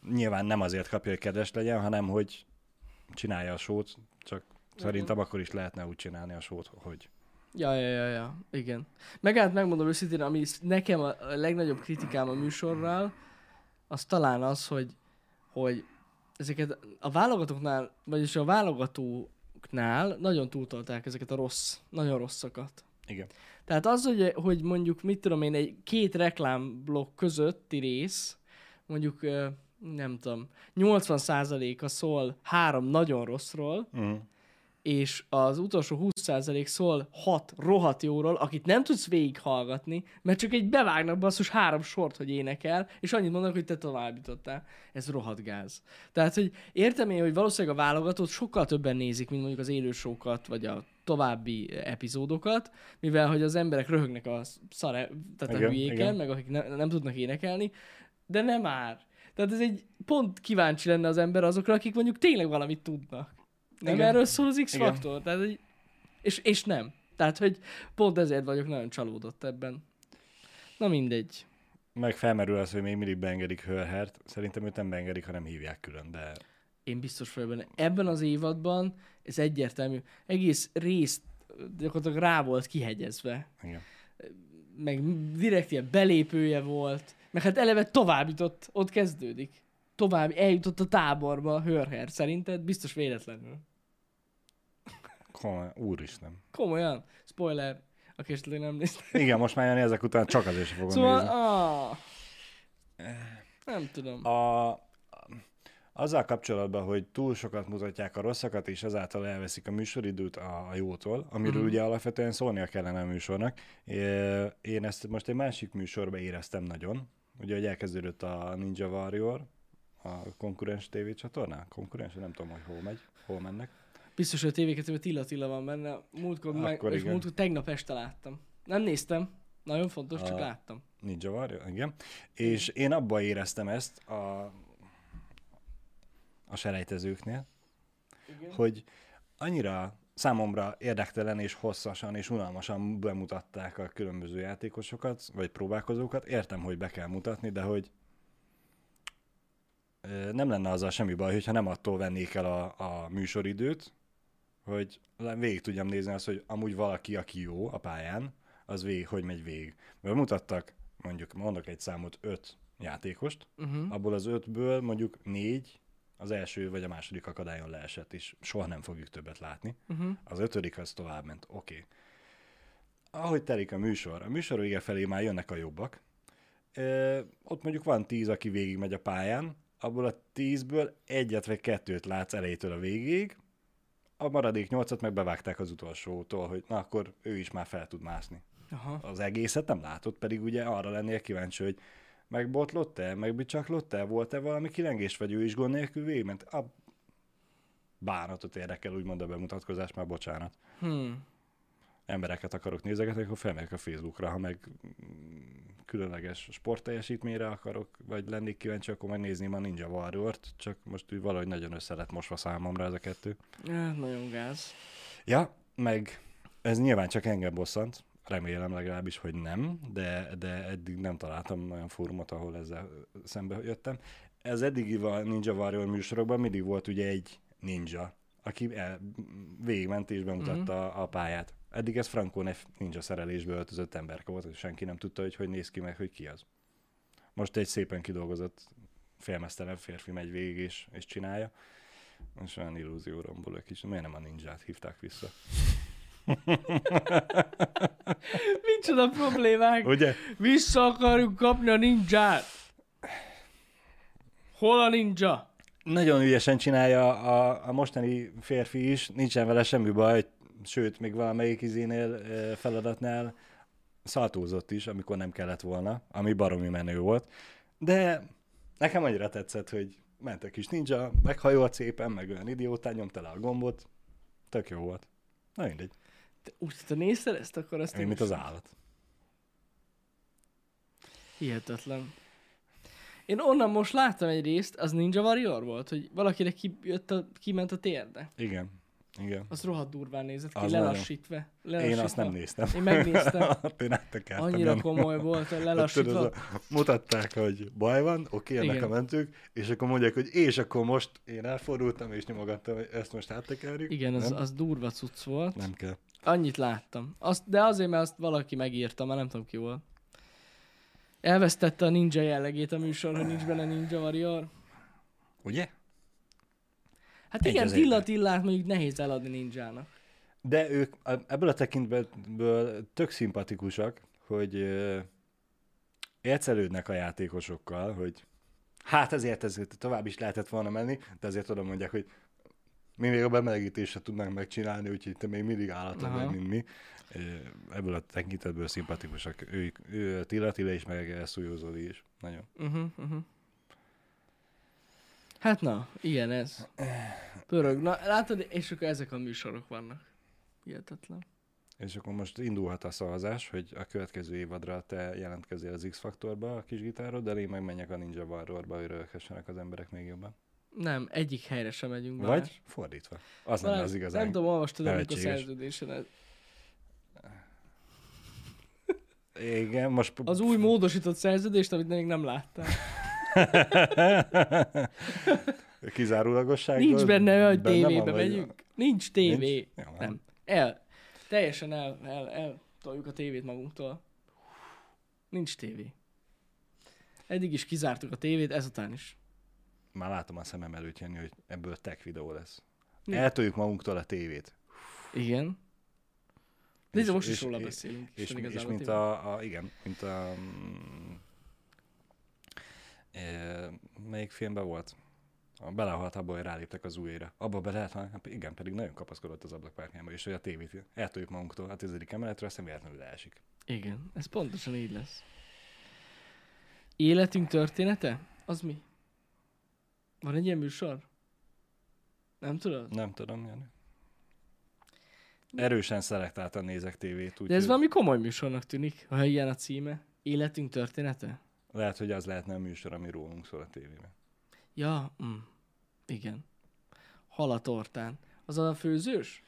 nyilván nem azért kapja, hogy kedves legyen, hanem hogy csinálja a sót, csak szerintem akkor is lehetne úgy csinálni a sót, hogy Ja, ja, ja, ja, igen. Meg hát megmondom őszintén, ami nekem a legnagyobb kritikám a műsorral, az talán az, hogy, hogy ezeket a válogatóknál, vagyis a válogatóknál nagyon túltolták ezeket a rossz, nagyon rosszakat. igen. Tehát az, hogy, hogy mondjuk, mit tudom én, egy két reklámblokk közötti rész, mondjuk, nem tudom, 80%-a szól három nagyon rosszról, Uh-huh. és az utolsó 20% szól hat rohadt jóról, akit nem tudsz végighallgatni, mert csak egy bevágnak basszus három sort, hogy énekel, és annyit mondanak, hogy te továbbítottál. Ez rohadt gáz. Tehát, hogy értem én, hogy valószínűleg a válogatót sokkal többen nézik, mint mondjuk az élősókat, vagy a további epizódokat, mivel hogy az emberek röhögnek a szare, tehát a Igen, hülyéken, igen. meg akik ne, nem tudnak énekelni, de nem már. Tehát ez egy pont kíváncsi lenne az ember azokra, akik mondjuk tényleg valamit tudnak. Nem Igen. erről szól az. X-faktor. Tehát, hogy, és, és nem. Tehát, hogy pont ezért vagyok nagyon csalódott ebben. Na mindegy. Meg felmerül az, hogy még mindig beengedik Hörhert. Szerintem őt nem beengedik, hanem hívják külön, de Én biztos vagyok benne. Ebben az évadban ez egyértelmű. Egész részt gyakorlatilag rá volt kihegyezve. igen. Meg direkt ilyen belépője volt. Meg hát eleve továbbított, ott kezdődik. Tovább eljutott a táborba Hörher. Szerinted biztos véletlenül. Komoly, úristen. Komolyan. Spoiler. Aki esetleg nem nézte. Igen, most már Jani ezek után csak azért sem fogom Szóval, nézni. ah, nem tudom. A, azzal kapcsolatban, hogy túl sokat mutatják a rosszakat, és ezáltal elveszik a műsoridőt a, a jótól, amiről mm. ugye alapvetően szólnia kellene a műsornak. Én ezt most egy másik műsorba éreztem nagyon. Ugye, hogy elkezdődött a Ninja Warrior, a konkurens tévécsatornán. Konkurens, nem tudom, hogy hol megy, hol mennek. Biztos, hogy a tévéket Tilla Tilla van benne. Múltkor, meg, és múltkor tegnap este láttam. Nem néztem. Nagyon fontos, csak A- láttam. Ninja Warrior, igen. És én abban éreztem ezt a, a selejtezőknél, Igen. hogy annyira számomra érdektelen és hosszasan és unalmasan bemutatták a különböző játékosokat, vagy próbálkozókat. Értem, hogy be kell mutatni, de hogy nem lenne azzal semmi baj, hogyha nem attól vennék el a, a műsoridőt, hogy végig tudjam nézni azt, hogy amúgy valaki, aki jó a pályán, az végig, hogy megy végig. Mert mutattak, mondjuk mondok egy számot, öt játékost, Uh-huh. abból az ötből mondjuk négy az első vagy a második akadályon leesett, és soha nem fogjuk többet látni. Uh-huh. Az ötödik az tovább ment, oké. Okay. Ahogy telik a műsor, a műsor vége felé már jönnek a jobbak. Ö, ott mondjuk van tíz, aki végig megy a pályán, abból a tízből egyet vagy kettőt látsz elejétől a végig, a maradék nyolcat meg bevágták az utolsótól, hogy na akkor ő is már fel tud mászni Aha. az egészet nem látott, pedig ugye arra lennél kíváncsi, hogy megbotlott-e, megbicsaklott-e, volt-e valami kilengés, vagy ő is gond nélkül végigment. A bánatot érdekel, úgymond a bemutatkozás, már bocsánat. Hmm. Embereket akarok nézegetni, akkor felmegyek a Facebookra, ha meg különleges sportteljesítményre akarok, vagy lennék kíváncsi, akkor megnézném a Ninja Warrior-t, csak most úgy valahogy nagyon össze lett mosva számomra ez a kettő. Ja, nagyon gáz. Ja, meg ez nyilván csak engem bosszant, remélem legalábbis, hogy nem, de, de eddig nem találtam olyan fórumot, ahol ezzel szembe jöttem. Ez eddigi Ninja Warrior műsorokban mindig volt ugye egy ninja, aki el, végigment és bemutatta uh-huh. a pályát. Eddig ez Franco Neff ninja szerelésbe öltözött emberke volt, és senki nem tudta, hogy hogy néz ki meg, hogy ki az. Most egy szépen kidolgozott félmeztelen férfi megy végig és, és csinálja. És olyan illúzió rombol egy kicsit. Miért nem a ninját hívták vissza? Micsoda problémák? Ugye? Vissza akarjuk kapni a ninját. Hol a ninja? Nagyon ügyesen csinálja a, a mostani férfi is, nincsen vele semmi baj, sőt, még valamelyik izénél, feladatnál szaltózott is, amikor nem kellett volna, ami baromi menő volt. De nekem annyira tetszett, hogy ment a kis ninja, meghajolt szépen, meg olyan idiótán nyomta le a gombot. Tök jó volt. Na mindegy. Te, úgy, te nézted ezt, akkor azt Én, mint az állat. Hihetetlen. Én onnan most láttam egy részt, az Ninja Warrior volt, hogy valakinek ki, jött a, kiment a térde. Igen. Igen. Az rohadt durván nézett ki, Az lelassítva. Én azt nem néztem. Én megnéztem. Én. Annyira komoly volt, hogy Tudod, lelassítva. a- mutatták, hogy baj van, oké, ennek Igen. a mentők, és akkor mondják, hogy és akkor most én elfordultam, és nyomogattam, hogy ezt most áttekerjük. Igen, az, nem? az durva cucc volt. nem kell. Annyit láttam. Azt, de azért, mert azt valaki megírta, már nem tudom ki volt. Elvesztette a ninja jellegét a műsor, hogy nincs benne Ninja Warrior. Ugye? Hát Egy igen, Tilla. Tillát mondjuk nehéz eladni ninjának. De ők ebből a tekintből tök szimpatikusak, hogy ércelődnek a játékosokkal, hogy hát ezért ez tovább is lehetett volna menni, de azért oda mondják, hogy Mi még a bemelegítést tudnánk megcsinálni, úgyhogy te még mindig állatod Aha. vagy, mint mi. Ebből a tekintetből szimpatikusak. Ő, ő Tilla, Tilla is, meg Szújó Zoli is. Nagyon. Uh-huh, uh-huh. Hát na, ilyen ez. Pörög. Na, látod, és akkor ezek a műsorok vannak. Hihetetlen. És akkor most indulhat a szavazás, hogy a következő évadra te jelentkezzél az X-faktorba a kis gitárod, de én meg menjek a Ninja Warriorba, hogy röhöghessenek az emberek még jobban. Nem, egyik helyre sem megyünk. Vagy Balázs. fordítva. Az Balázs, az igazán. Nem tudom, olvastad a szerződésen. Igen, most... Az új módosított szerződést, amit még nem láttál. Kizárólagosság. Nincs benne, hogy tévébe vagy- megyünk. Nincs tévé. Nincs? Hát. Nem. El. Teljesen el, el, el toljuk a tévét magunktól. Nincs tévé. Eddig is kizártuk a tévét, ezután is. Már látom a szemem előtt jönni, hogy ebből tech videó lesz. Mi? Eltoljuk magunktól a tévét. Igen. Nézd, És- most is és- róla és- beszélünk. És, és igazából mint a, a, igen, mint a... melyik filmben volt? A belehalt abba, hogy ráléptek az újra. Abba be lehet, hát igen, pedig nagyon kapaszkodott az ablakpárkányba, és hogy a tévét eltoljuk magunktól a tizedik emeletre, aztán véletlenül leesik. Igen, ez pontosan így lesz. Életünk története? Az mi? Van egy ilyen műsor? Nem tudod? Nem tudom, Jani. Erősen szelektáltan nézek tévét, úgy De ez valami komoly műsornak tűnik, ha ilyen a címe. Életünk története? Lehet, hogy az lehetne a műsor, ami rólunk szól a tévében. Ja, mm, igen. Hal a tortán. Az a főzős?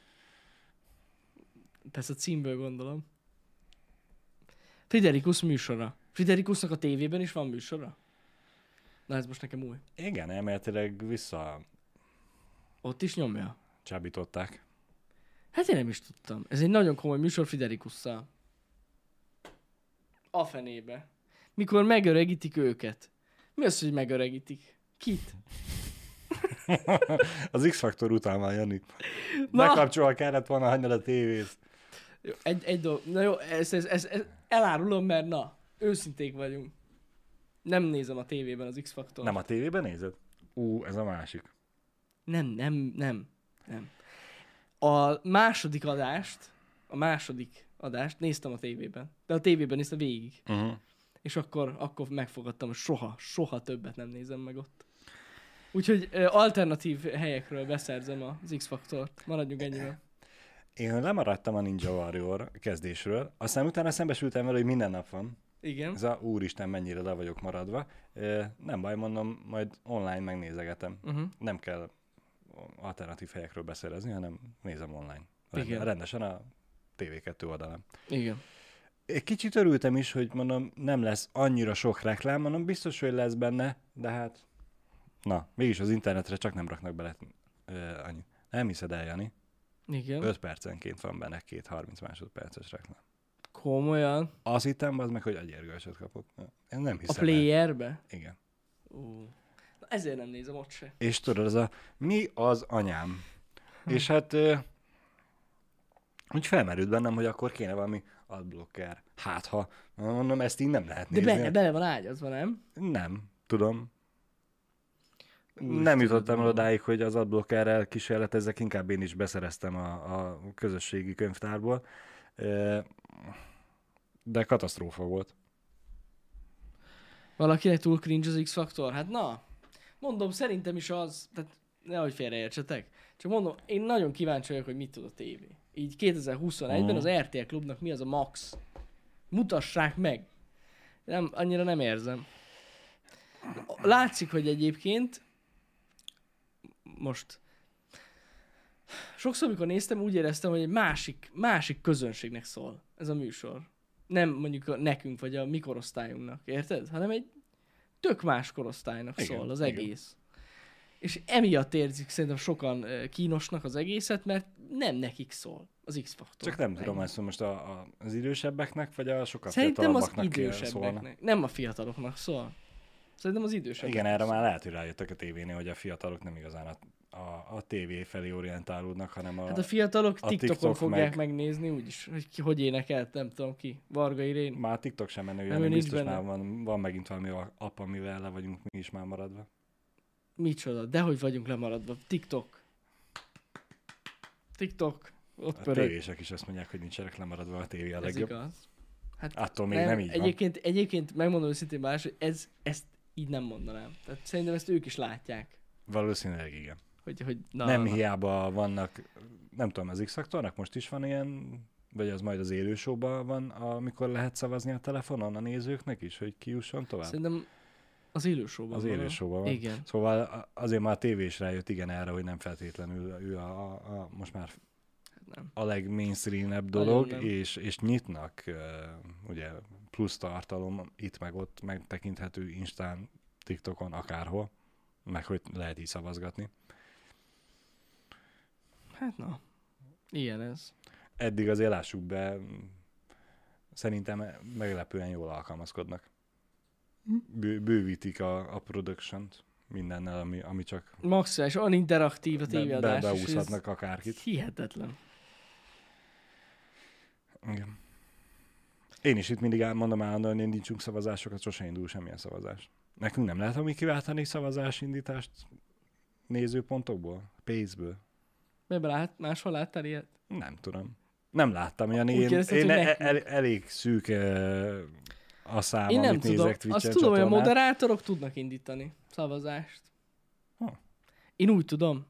Persze a címből gondolom. Friderikus műsora. Friderikusnak a tévében is van műsora? Na ez most nekem új. Igen, elméletileg vissza Ott is nyomja? csábították. Hát én nem is tudtam. Ez egy nagyon komoly műsor Friderikusszal. A fenébe. Mikor megöregítik őket. Mi az, hogy megöregítik? Kit? Az X-faktor után már, Jani. Na! Bekapcsolva kellett volna hagyni a tévét. Jó, egy, egy dolog. Na jó, ezt, ezt, ezt, ezt elárulom, mert na, őszinték vagyunk. Nem nézem a tévében az X-Faktor. Nem a tévében nézed? Ú, ez a másik. nem, nem, nem, nem. A második adást, a második adást néztem a tévében. De a tévében néztem végig. Uh-huh. És akkor, akkor megfogadtam, hogy soha, soha többet nem nézem meg ott. Úgyhogy alternatív helyekről beszerzem az X-faktort. Maradjunk ennyivel. Én lemaradtam a Ninja Warrior kezdésről, aztán utána szembesültem vele, hogy minden nap van. Igen. Ez a úristen, mennyire le vagyok maradva. Nem baj, mondom, majd online megnézegetem. Uh-huh. Nem kell alternatív helyekről beszerezni, hanem nézem online. Igen. Rendesen a TV2 oldalán. Igen. Kicsit örültem is, hogy mondom, nem lesz annyira sok reklám, mondom, biztos, hogy lesz benne, de hát, na, mégis az internetre csak nem raknak bele ö, annyi. Nem hiszed el, Jani? Igen. 5 percenként van benne két 30 másodperces reklám. Komolyan. Azt hittem, az meg, hogy agyérgősöt kapok. Én nem A hiszem el. playerbe? Igen. Ú. Na ezért nem nézem ott se. És tudod, az a mi az anyám? És hát ö, úgy felmerült bennem, hogy akkor kéne valami adblocker. Hát ha, mondom, ezt így nem lehet De nézni. benne, bele van ágyazva, nem? Nem, tudom. Úristen, nem jutottam el odáig, hogy az adblockerrel kísérletezzek, inkább én is beszereztem a, a közösségi könyvtárból. De katasztrófa volt. Valakinek túl cringe az X-faktor? Hát na, mondom, szerintem is az, tehát nehogy félreértsetek. Csak mondom, én nagyon kíváncsi vagyok, hogy mit tud a tévé. Így 2021-ben Mhm. az RTL klubnak mi az a max. Mutassák meg. Nem, annyira nem érzem. Látszik, hogy egyébként most sokszor, amikor néztem, úgy éreztem, hogy egy másik, másik közönségnek szól ez a műsor. Nem mondjuk a nekünk, vagy a mi korosztályunknak, érted? Hanem egy tök más korosztálynak Igen, szól az igen. egész. És emiatt érzik szerintem sokan kínosnak az egészet, mert nem nekik szól az X-faktor. Csak nem tudom, ezt most a, a, az idősebbeknek, vagy a sokkal Szerintem az idősebbeknek. Nem a fiataloknak szól. Szerintem az idősebbeknek Igen, erre már lehet, hogy rájöttek a tévénél, hogy a fiatalok nem igazán a, a, a tévé felé orientálódnak, hanem a... Hát a fiatalok a TikTokon TikTok fogják meg- megnézni úgyis, hogy ki, hogy énekelt, nem tudom ki. Varga Irén. Már TikTok sem menő, Nem, biztos benne. már van, van megint valami app, amivel le vagyunk mi is már maradva. Micsoda, de hogy vagyunk lemaradva. TikTok. TikTok, ott A pörög. tévések is azt mondják, hogy nincsenek lemaradva a tévé a Ez legjobb. igaz. Hát Attól még nem, nem így van. egyébként, egyébként megmondom őszintén más, hogy ez, ezt így nem mondanám. Tehát szerintem ezt ők is látják. Valószínűleg igen. Hogy, hogy na, nem na. hiába vannak, nem tudom, az x most is van ilyen, vagy az majd az élősóban van, amikor lehet szavazni a telefonon a nézőknek is, hogy kijusson tovább? Szerintem az élősóban Az élősóban van. Igen. Szóval azért már a tévé is rájött igen erre, hogy nem feltétlenül ő a, a, a most már Hát nem. a legmainstreamebb dolog, nem. és, és nyitnak uh, ugye plusz tartalom itt meg ott megtekinthető Instán, TikTokon, akárhol, meg hogy lehet így szavazgatni. Hát na. Ilyen ez. Eddig azért lássuk be, szerintem meglepően jól alkalmazkodnak. Bő, bővítik a, a production-t mindennel, ami, ami csak Maximális, olyan interaktív a be, be, tévéadás. és ez beúszhatnak akárkit. Hihetetlen. Igen. Én is itt mindig mondom állandóan, hogy indítsunk szavazásokat, sose indul semmilyen szavazás. Nekünk nem lehet ami kiváltani szavazásindítást nézőpontokból? Pénzből? Miben lát, máshol láttál ilyet? Nem tudom. Nem láttam ilyen. Úgy Én, én e- nekünk. el, elég szűk uh, a szám, Én nem amit tudom. nézek Twitch-en Azt tudom, hogy a csatornán. moderátorok tudnak indítani szavazást. Ha. Én úgy tudom.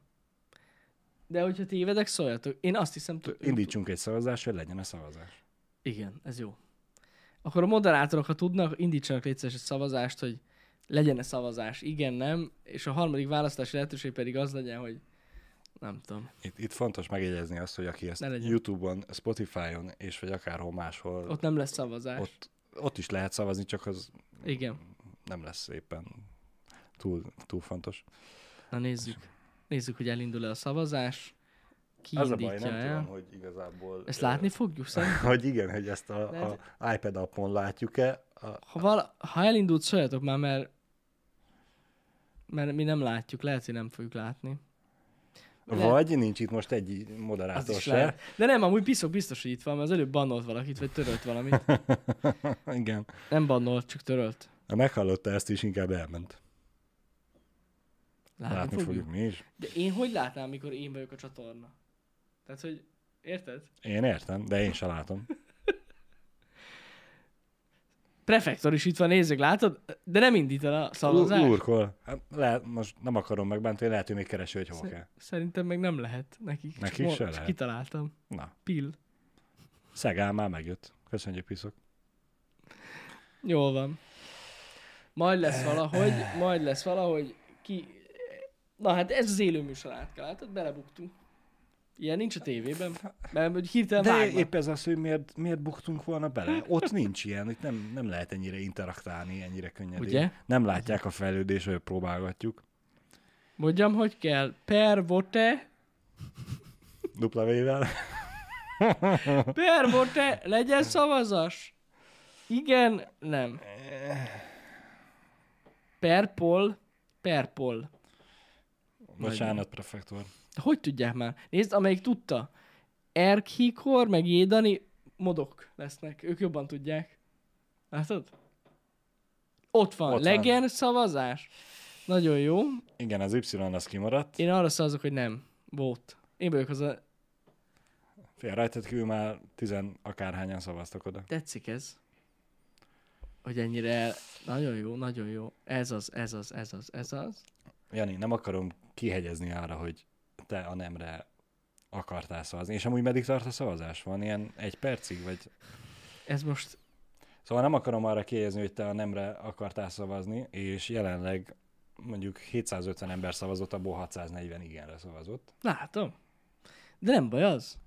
De hogyha tévedek, szóljatok. Én azt hiszem, ők Indítsunk egy szavazást, hogy legyen a szavazás. Igen, ez jó. Akkor a moderátorok, ha tudnak, indítsanak létszeres egy szavazást, hogy legyen-e szavazás, igen, nem, és a harmadik választási lehetőség pedig az legyen, hogy nem tudom, Itt, itt fontos megjegyezni azt, hogy aki ezt Ne legyen. YouTube-on, Spotify-on és vagy akárhol máshol, ott nem lesz szavazás. ott, ott is lehet szavazni, csak az Igen. nem lesz éppen túl, túl fontos. Na nézzük. Nézzük, hogy elindul-e a szavazás. Ki Az a baj, nem el. tudom, hogy igazából... Ezt látni fogjuk szerintem. Hogy igen, hogy ezt a, Lehet- a iPad appon látjuk-e. A, Ha, vala, ha elindult, szóljatok már, mert, mert mi nem látjuk, lehet, hogy nem fogjuk látni. Le- vagy nincs itt most egy moderátor se. lehet. De nem, amúgy piszok biztos, hogy itt van, mert az előbb bannolt valakit, vagy törölt valamit. igen. Nem bannolt, csak törölt. Ha meghallotta ezt is, inkább elment. Látni, Látni fogjuk. fogjuk mi is. De én hogy látnám, mikor én vagyok a csatorna? Tehát, hogy érted? Én értem, de én se látom. Prefektor is itt van, nézzük, látod? De nem indít el a szavazást. Lurkol. Hát lehet, most nem akarom megbántani, lehet, hogy még keresi, hogy hol kell. Szerintem meg nem lehet nekik. Csak Nekik mo- se csak lehet. kitaláltam. Na, Pill. Szegál már megjött. Köszönjük, piszok. Jól van. Majd lesz valahogy, majd lesz valahogy ki... Na hát ez az élő műsor átkel, látod? Belebuktunk. Ilyen nincs a tévében. Mert hogy hirtelen De vágnak. épp ez az, hogy miért, miért buktunk volna bele. Ott nincs ilyen, itt nem, nem lehet ennyire interaktálni, ennyire könnyedén. Ugye? Nem látják a fejlődést, hogy próbálgatjuk. Mondjam, hogy kell. Per vote, Dupla vével. per vote, legyen szavazás. Igen, nem. Per pol, per pol. Bocsánat, prefektor. Hogy tudják már? Nézd, amelyik tudta. Erkhikor, meg Jédani modok lesznek. Ők jobban tudják. Látod? Ott van. Ott Ott van. Szavazás. Nagyon jó. Igen, az Y az kimaradt. Én arra szavazok, hogy nem. Volt. Én vagyok az a... Fél rajtad kívül már tizen akárhányan szavaztak oda. Tetszik ez. Hogy ennyire el... Nagyon jó, nagyon jó. Ez az, ez az, ez az, ez az. Jani, nem akarom kihegyezni arra, hogy te a nemre akartál szavazni. És amúgy meddig tart a szavazás? Van ilyen egy percig? Vagy... Ez most... Szóval nem akarom arra kihelyezni, hogy te a nemre akartál szavazni, és jelenleg mondjuk 750 ember szavazott, abból 640 igenre szavazott. Látom. De nem baj az.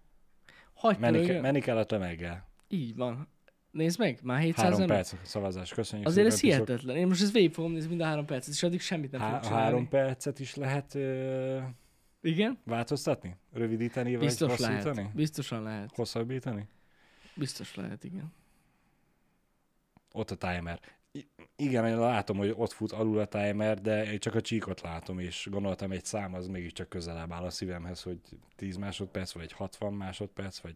Hagyd Menni, ke- menni kell a tömeggel. Így van. Nézd meg, már 700 Három ember. perc szavazás. Köszönjük Azért ez hihetetlen. Én most ezt végig fogom nézni mind a három percet, és addig semmit nem Há- fogok csinálni. három percet is lehet ö, Igen? változtatni? Rövidíteni, Biztos vagy hosszítani? lehet. Biztosan lehet. Hosszabbítani? Biztos lehet, igen. Ott a timer. I- igen, én látom, hogy ott fut alul a timer, de én csak a csíkot látom, és gondoltam, egy szám az mégiscsak közelebb áll a szívemhez, hogy 10 másodperc, vagy 60 másodperc, vagy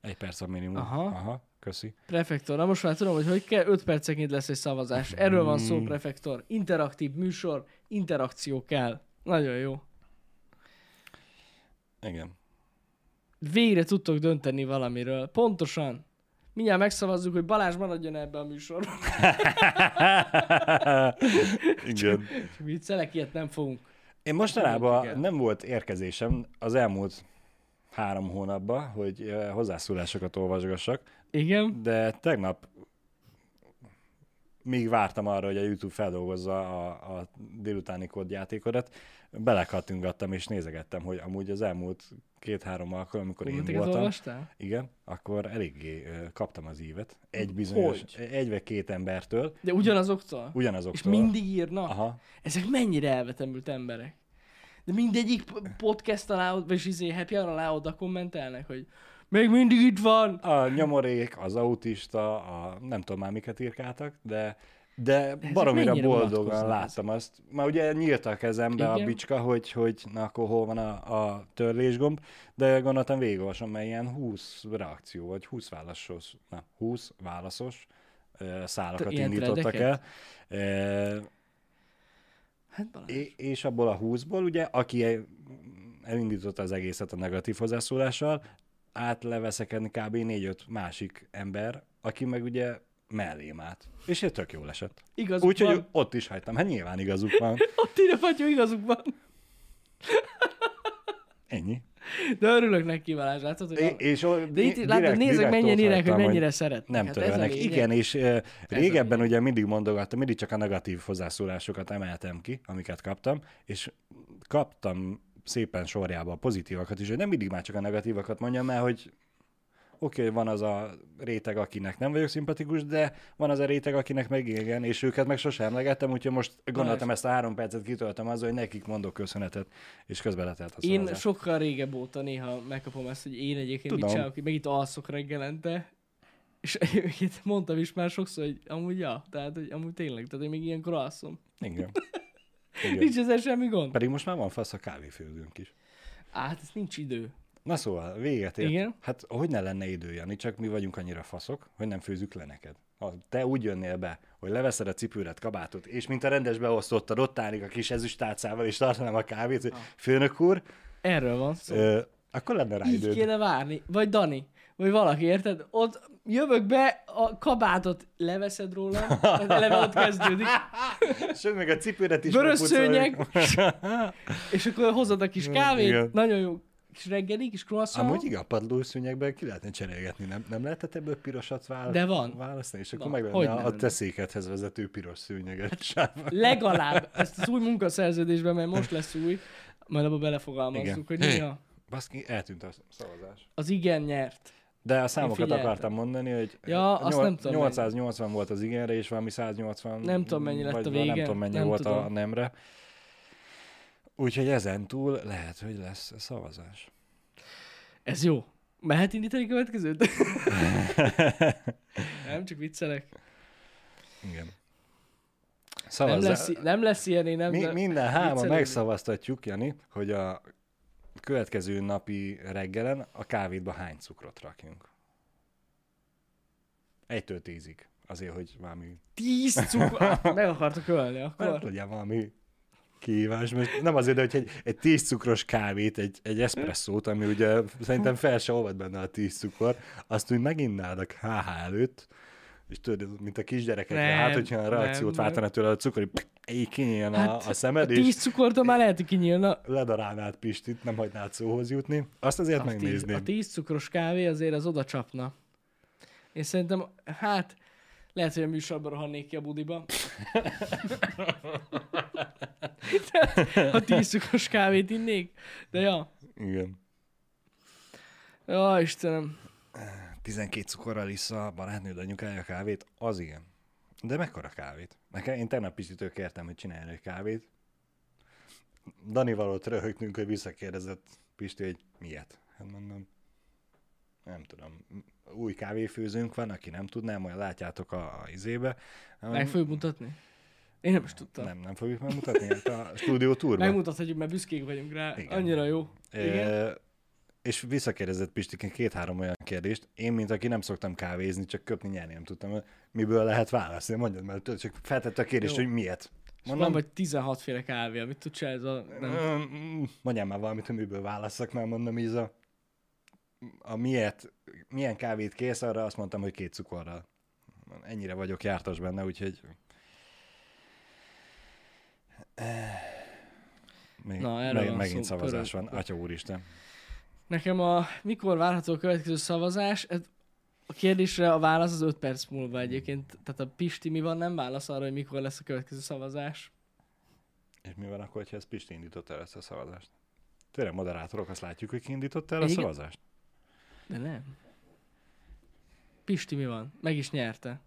egy perc a minimum. Aha. Aha köszi. Prefektor, na most már tudom, hogy hogy kell, 5 percenként lesz egy szavazás. Erről van szó, Mm. prefektor. Interaktív műsor, interakció kell. Nagyon jó. Igen. Végre tudtok dönteni valamiről. Pontosan. Mindjárt megszavazzuk, hogy Balázs maradjon ebbe a műsorba. Igen. Viccelek, ilyet nem fogunk. Én mostanában Igen. nem volt érkezésem az elmúlt három hónapban, hogy eh, hozzászólásokat olvasgassak, Igen? de tegnap még vártam arra, hogy a YouTube feldolgozza a, a délutáni kódjátékodat, belekattingattam és nézegettem, hogy amúgy az elmúlt két-három alkalom, amikor én Kommenteket voltam, olvastál? igen, akkor eléggé kaptam az ívet. Egy bizonyos, Hogy? egy vagy két embertől, De ugyanazoktól? ugyanazoktól. És mindig írnak? Aha. Ezek mennyire elvetemült emberek. De mindegyik podcast alá, vagy izé happy alá oda kommentelnek, hogy még mindig itt van. A nyomorék, az autista, a nem tudom már miket írkáltak, de de baromira boldogan láttam azt. Már ugye nyílt a kezembe a Igen. bicska, hogy, hogy na akkor hol van a, a törlésgomb, de gondoltam végigolvasom, mert ilyen 20 reakció, vagy 20 válaszos, na, 20 válaszos szálakat Ilyen indítottak el. threadeket? Ö, Hát. É- és abból a 20-ból, ugye, aki el- elindította az egészet a negatív hozzászólással, átleveszekedni kb. 4-5 másik ember, aki meg ugye mellém állt. És ez tök jól esett. Igazuk Úgyhogy van. ott is hagytam. Hát nyilván igazuk van. Ott írja, Fatyó, igazuk van. Ennyi. De örülök neki, Balázs, látod, hogy... É- és o- de itt, direkt- látod, direkt mennyien írják, hogy mennyire szeretnek. Nem hát törölnek. Igen, és uh, régebben ugye mindig mondogattam, mindig csak a negatív hozzászólásokat emeltem ki, amiket kaptam, és kaptam szépen sorjába a pozitívakat is, hogy nem mindig már csak a negatívakat mondjam, mert hogy oké, okay, van az a réteg, akinek nem vagyok szimpatikus, de van az a réteg, akinek meg igen, és őket meg sosem emlegettem, úgyhogy most gondoltam ezt a három percet kitöltöm azzal, hogy nekik mondok köszönetet, és közben letelt a Én sokkal régebb óta néha megkapom ezt, hogy én egyébként mit Tudom. csinálok, hogy meg itt alszok reggelente, és egyébként mondtam is már sokszor, hogy amúgy ja, tehát hogy amúgy tényleg, tehát én még ilyenkor alszom. Igen. Igen. Nincs ezzel semmi gond. Pedig most már van fasz a kávéfőzőnk is. Á, hát ez nincs idő. Na szóval, véget ért. Igen. Hát hogy ne lenne idő, Jani, csak mi vagyunk annyira faszok, hogy nem főzzük le neked. Ha te úgy jönnél be, hogy leveszed a cipőret, kabátot, és mint a rendes beosztottad, ott állnék a kis ezüstálcával, és tartanám a kávét, hogy főnök úr, Erről van szó. ö, akkor lenne rá Így időd. kéne várni. Vagy Dani, vagy valaki, érted? Ott jövök be, a kabátot leveszed tehát eleve ott kezdődik, Sőt, még a cipőret is Vörös megpucoljuk. és akkor hozod a kis kávét, Igen. nagyon jó kis reggeli, kis croissant. Amúgy igen, a padlószűnyekben ki lehetne cserélgetni, nem, nem lehetett ebből pirosat vála- De van. választani, és akkor Van. meg lenne Hogy a, a lenne? te székedhez vezető piros szőnyeget. sáv. Legalább ezt az új munkaszerződésben, mert most lesz új, majd abba belefogalmazzuk, Igen. hogy mi a, Baszki, eltűnt a szavazás. az igen nyert. De a számokat akartam mondani, hogy Ja, azt nyol- nem tudom 880 volt az igenre, és valami 180... Nem tudom, mennyi lett a Nem vége, tudom, mennyi nem volt a tudom. nemre. Úgyhogy ezen túl lehet, hogy lesz szavazás. Ez jó. Mehet indítani a következőt? nem, csak viccelek. Igen. Nem Szavazzá... lesz, nem lesz ilyen, én nem... Mi, nem- minden háma viccelődni. megszavaztatjuk, Jani, hogy a következő napi reggelen a kávédba hány cukrot rakjunk. Egytől tízig. Azért, hogy valami, Tíz cukor... Meg akartok ölni akkor. legyen valami kihívás. Most nem azért, de hogy egy, egy 10 cukros kávét, egy, egy eszpresszót, ami ugye szerintem fel se olvad benne a 10 cukor, azt úgy meginnád a HH előtt, és tudod, mint a kisgyerekekre, Nem, hát hogyha a reakciót nem. váltana tőle a cukor, hogy kinyílna Hát, a, a szemed, a és tíz cukortól már lehet, hogy kinyílna. ledarálnád Pistit, nem hagynád szóhoz jutni. Azt azért A tíz, megnézném. a tíz cukros kávé azért az oda csapna. Én szerintem, hát, lehet, hogy a műsorban rohannék ki a budiba. Ha tíz cukros kávét innék. De ja. Igen. Ja, Istenem. 12 cukorral iszza a barátnőd anyukája kávét, az igen. De mekkora kávét? Nekem, én tegnap Pistitől kértem, hogy csináljon egy kávét. Danival ott röhögtünk, hogy visszakérdezett Pisti, hogy miért. Hát mondom, nem tudom, új kávéfőzőnk van, aki nem tudná, majd látjátok a, a izébe. Meg fogjuk mutatni? Én nem is tudtam. Nem, nem fogjuk megmutatni hát a stúdió túrban. Megmutathatjuk, mert büszkék vagyunk rá. Igen. Annyira jó. Igen. E, és visszakérdezett Pistiken két-három olyan kérdést. Én, mint aki nem szoktam kávézni, csak köpni nyerni nem tudtam, miből lehet válaszni. Mondjad, mert csak feltette a kérdést, Jó. hogy miért. És van vagy 16 féle kávé, amit tudsz ez a... Nem. Mondjál már valamit, hogy miből válasszak, mert mondom, így a a miért, milyen kávét kész, arra azt mondtam, hogy két cukorral. Ennyire vagyok jártas benne, úgyhogy... Még, Na, erről meg, van megint szó, szavazás pörög. van, atya úristen. Nekem a mikor várható a következő szavazás, a kérdésre a válasz az 5 perc múlva egyébként. Tehát a Pisti mi van, nem válasz arra, hogy mikor lesz a következő szavazás. És mi van akkor, ha ez Pisti indította el ezt a szavazást? Tényleg moderátorok, azt látjuk, hogy ki indította el a Igen. szavazást? De nem. Pisti mi van? Meg is nyerte.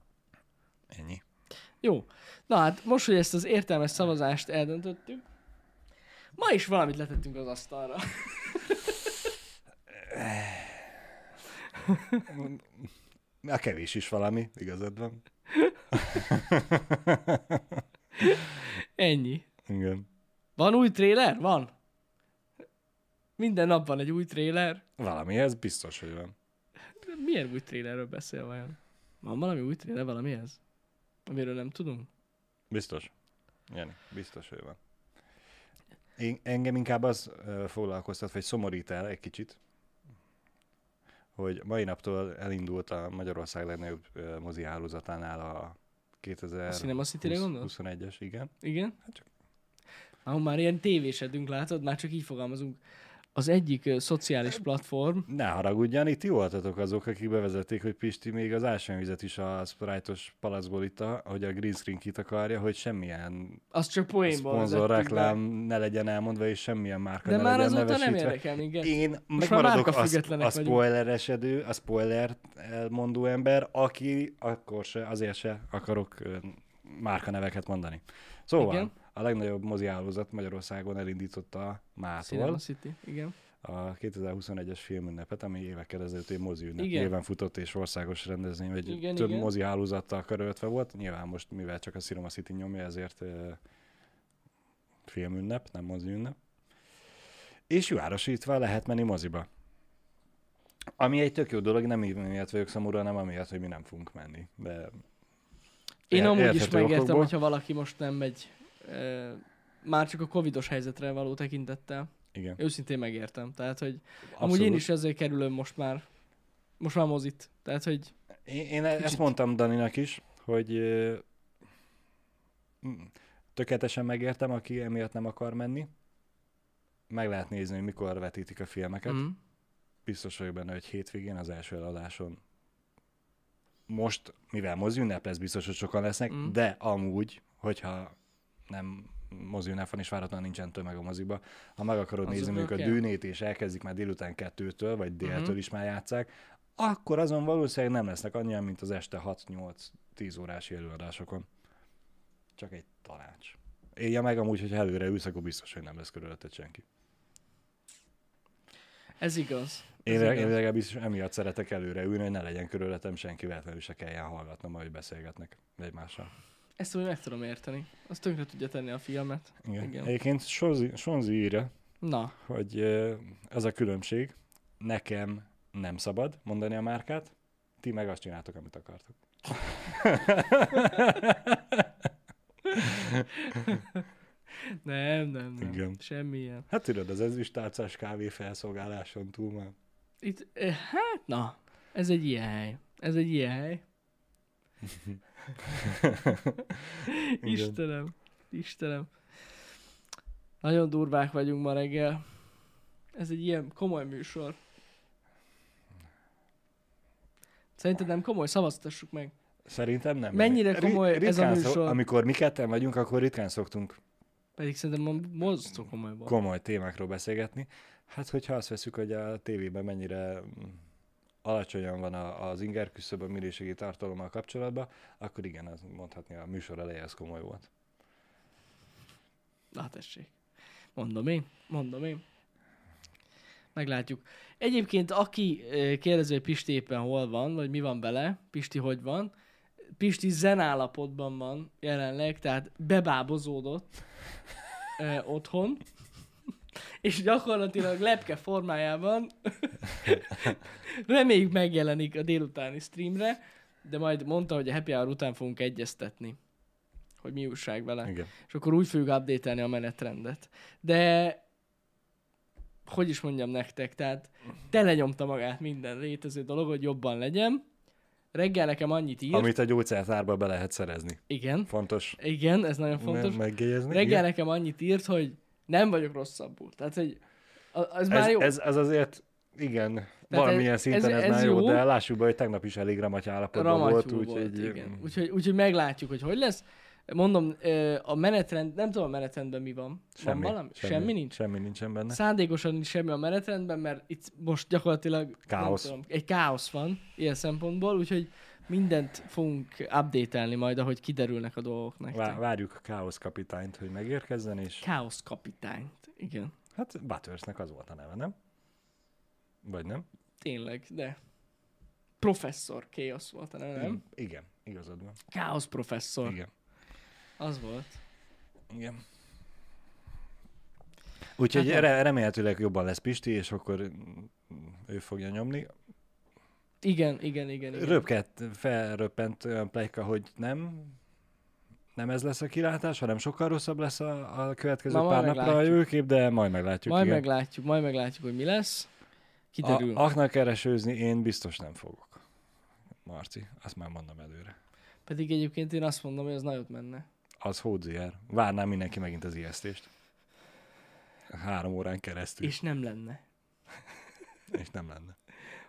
Ennyi. Jó. Na hát most, hogy ezt az értelmes szavazást eldöntöttük, ma is valamit letettünk az asztalra. A kevés is valami, igazad van. Ennyi. Igen. Van új tréler? Van. Minden nap van egy új tréler. Valami, ez biztos, hogy van. Milyen új trélerről beszél vajon? Van valami új tréler valamihez? Amiről nem tudunk? Biztos. Jani, biztos, hogy van. Én, engem inkább az foglalkoztat, vagy szomorít el egy kicsit, hogy mai naptól elindult a Magyarország legnagyobb mozi hálózatánál a A Cinema City-re gondolsz? 21-es, igen. Igen? Hát csak- Ahol már ilyen tévésedünk, látod? Már csak így fogalmazunk. Az egyik szociális platform, Ne haragudjan, itt ti voltatok azok, akik bevezették, hogy Pisti még az ásványvizet is a Sprite-os palacból itta, hogy a green screen kit akarja, hogy semmilyen az csak szponzor reklám ne legyen elmondva, és semmilyen márka De ne már legyen azóta nem nevesítve. érdekel minket. Én megmaradok a, a spoileresedő, a spoiler elmondó ember, aki akkor se, azért se akarok ö, márkaneveket mondani. Szóval Igen. A legnagyobb mozi hálózat Magyarországon elindította mától Cinema City, igen. a 2021-es filmünnepet, ami évekkel ezelőtt egy mozi ünnep Igen. néven futott, és országos rendezvény, vagy Igen, több igen. mozi hálózattal körülötve volt. Nyilván most, mivel csak a Cinema City nyomja, ezért uh, filmünnep, nem mozi ünnep. És járosítva lehet menni moziba. Ami egy tök jó dolog, nem miatt vagyok szomorú, hanem amiatt, hogy mi nem fogunk menni. De Én amúgy is megértem, okokból. hogyha valaki most nem megy, már csak a covidos helyzetre való tekintettel. Igen. Őszintén megértem. Tehát, hogy Abszolút. Amúgy én is ezért kerülöm most már, most már mozit. Tehát, hogy Én, én ezt Kicsit- mondtam Daninak is, hogy tökéletesen megértem, aki emiatt nem akar menni. Meg lehet nézni, hogy mikor vetítik a filmeket. mm, Biztos vagyok benne, hogy hétvégén az első eladáson most, mivel mozi ünnep lesz, biztos, hogy sokan lesznek, mm. de amúgy, hogyha nem mozi ünnep és váratlan nincsen tömeg a moziba, ha meg akarod nézni Azoknak mondjuk a dűnét, és elkezdik már délután kettőtől, vagy déltől Mhm. is már játszák, akkor azon valószínűleg nem lesznek annyian, mint az este 6-8-10 órás előadásokon. Csak egy tanács. Élje meg amúgy, hogy előre ülsz, akkor biztos, hogy nem lesz körülötted senki. ez igaz. Ez én igaz. legalábbis emiatt szeretek előre ülni, hogy ne legyen körülöttem senki, véletlenül se kelljen hallgatnom, ahogy beszélgetnek egymással. Ezt úgy meg tudom érteni. Azt tönkre tudja tenni a filmet. Igen. Igen. Egyébként Sonzi, Sonzi írja, Na, hogy ez a különbség, nekem nem szabad mondani a márkát, ti meg azt csináltok, amit akartok. nem, nem, nem. Igen. Semmilyen. Hát tudod, az ezüstálcás kávé felszolgáláson túl már. Itt, eh, hát na, ez egy ilyen hely. Ez egy ilyen hely. Istenem, Istenem. Nagyon durvák vagyunk ma reggel. Ez egy ilyen komoly műsor. Szerinted nem komoly? Szavaztassuk meg. Szerintem nem. Mennyire Ri- komoly ez a ritkán szok- műsor? amikor mi ketten vagyunk, akkor ritkán szoktunk Pedig szerintem ma mozdó komoly témákról beszélgetni. Hát, hogyha azt veszük, hogy a tévében mennyire alacsonyan van a, az inger küszöb a minőségi tartalommal kapcsolatban, akkor igen, az mondhatni a műsor eleje az komoly volt. Na tessék. Mondom én, mondom én. Meglátjuk. Egyébként aki ö, kérdezi, hogy Pisti éppen hol van, vagy mi van vele, Pisti hogy van, Pisti zen állapotban van jelenleg, tehát bebábozódott ö, otthon, és gyakorlatilag lepke formájában reméljük megjelenik a délutáni streamre, de majd mondta, hogy a happy hour után fogunk egyeztetni, hogy mi újság vele Igen. és akkor úgy fogjuk update a menetrendet. De hogy is mondjam nektek, tehát telenyomta magát minden létező dolog, hogy jobban legyen. Reggel nekem annyit írt. Amit a gyógyszertárba be lehet szerezni. Igen, Fontos igen, ez nagyon fontos. me- megjegyezni. Reggel igen. nekem annyit írt, hogy nem vagyok rosszabbul. Tehát, hogy az már Ez, jó. ez, ez azért, igen, valamilyen ez- szinten ez, ez- ez, ez már jó, jó. de lássuk be, hogy tegnap is elég ramaty állapotban volt, Ramatyú úgyhogy... volt, igen. Úgyhogy, úgyhogy meglátjuk, hogy hogy lesz. Mondom, a menetrend, nem tudom a menetrendben mi van. Semmi, van valami? Semmi, semmi nincs? Semmi nincsen benne. Szándékosan nincs semmi a menetrendben, mert itt most gyakorlatilag Káosz. Tudom, egy káosz van ilyen szempontból, úgyhogy mindent fogunk update-elni majd, ahogy kiderülnek a dolgok nektek. Vá- várjuk a Káosz kapitányt, hogy megérkezzen, és Káosz kapitányt. Igen, hát Buttersnek az volt a neve, nem? Vagy nem? tényleg, de professzor Chaos volt, nem? nem? Igen, igazad van. Káosz professzor. Igen. Az volt. Igen. Úgyhogy Hát re- remélhetőleg jobban lesz Pisti, és akkor mm, ő fogja nyomni. Igen, igen, igen. igen. Röpket, felröppent olyan plejka, hogy nem nem ez lesz a kilátás, hanem sokkal rosszabb lesz a, a következő Na, pár napra a jövőkép, de majd meglátjuk. majd igen. meglátjuk, majd meglátjuk, hogy mi lesz. Kiderül. A, aknak keresőzni én biztos nem fogok. Marci, azt már mondom előre. Pedig egyébként én azt mondom, hogy az nagyot menne. Az hódzier. Várnám mindenki megint az ijesztést. Három órán keresztül. És nem lenne. és nem lenne.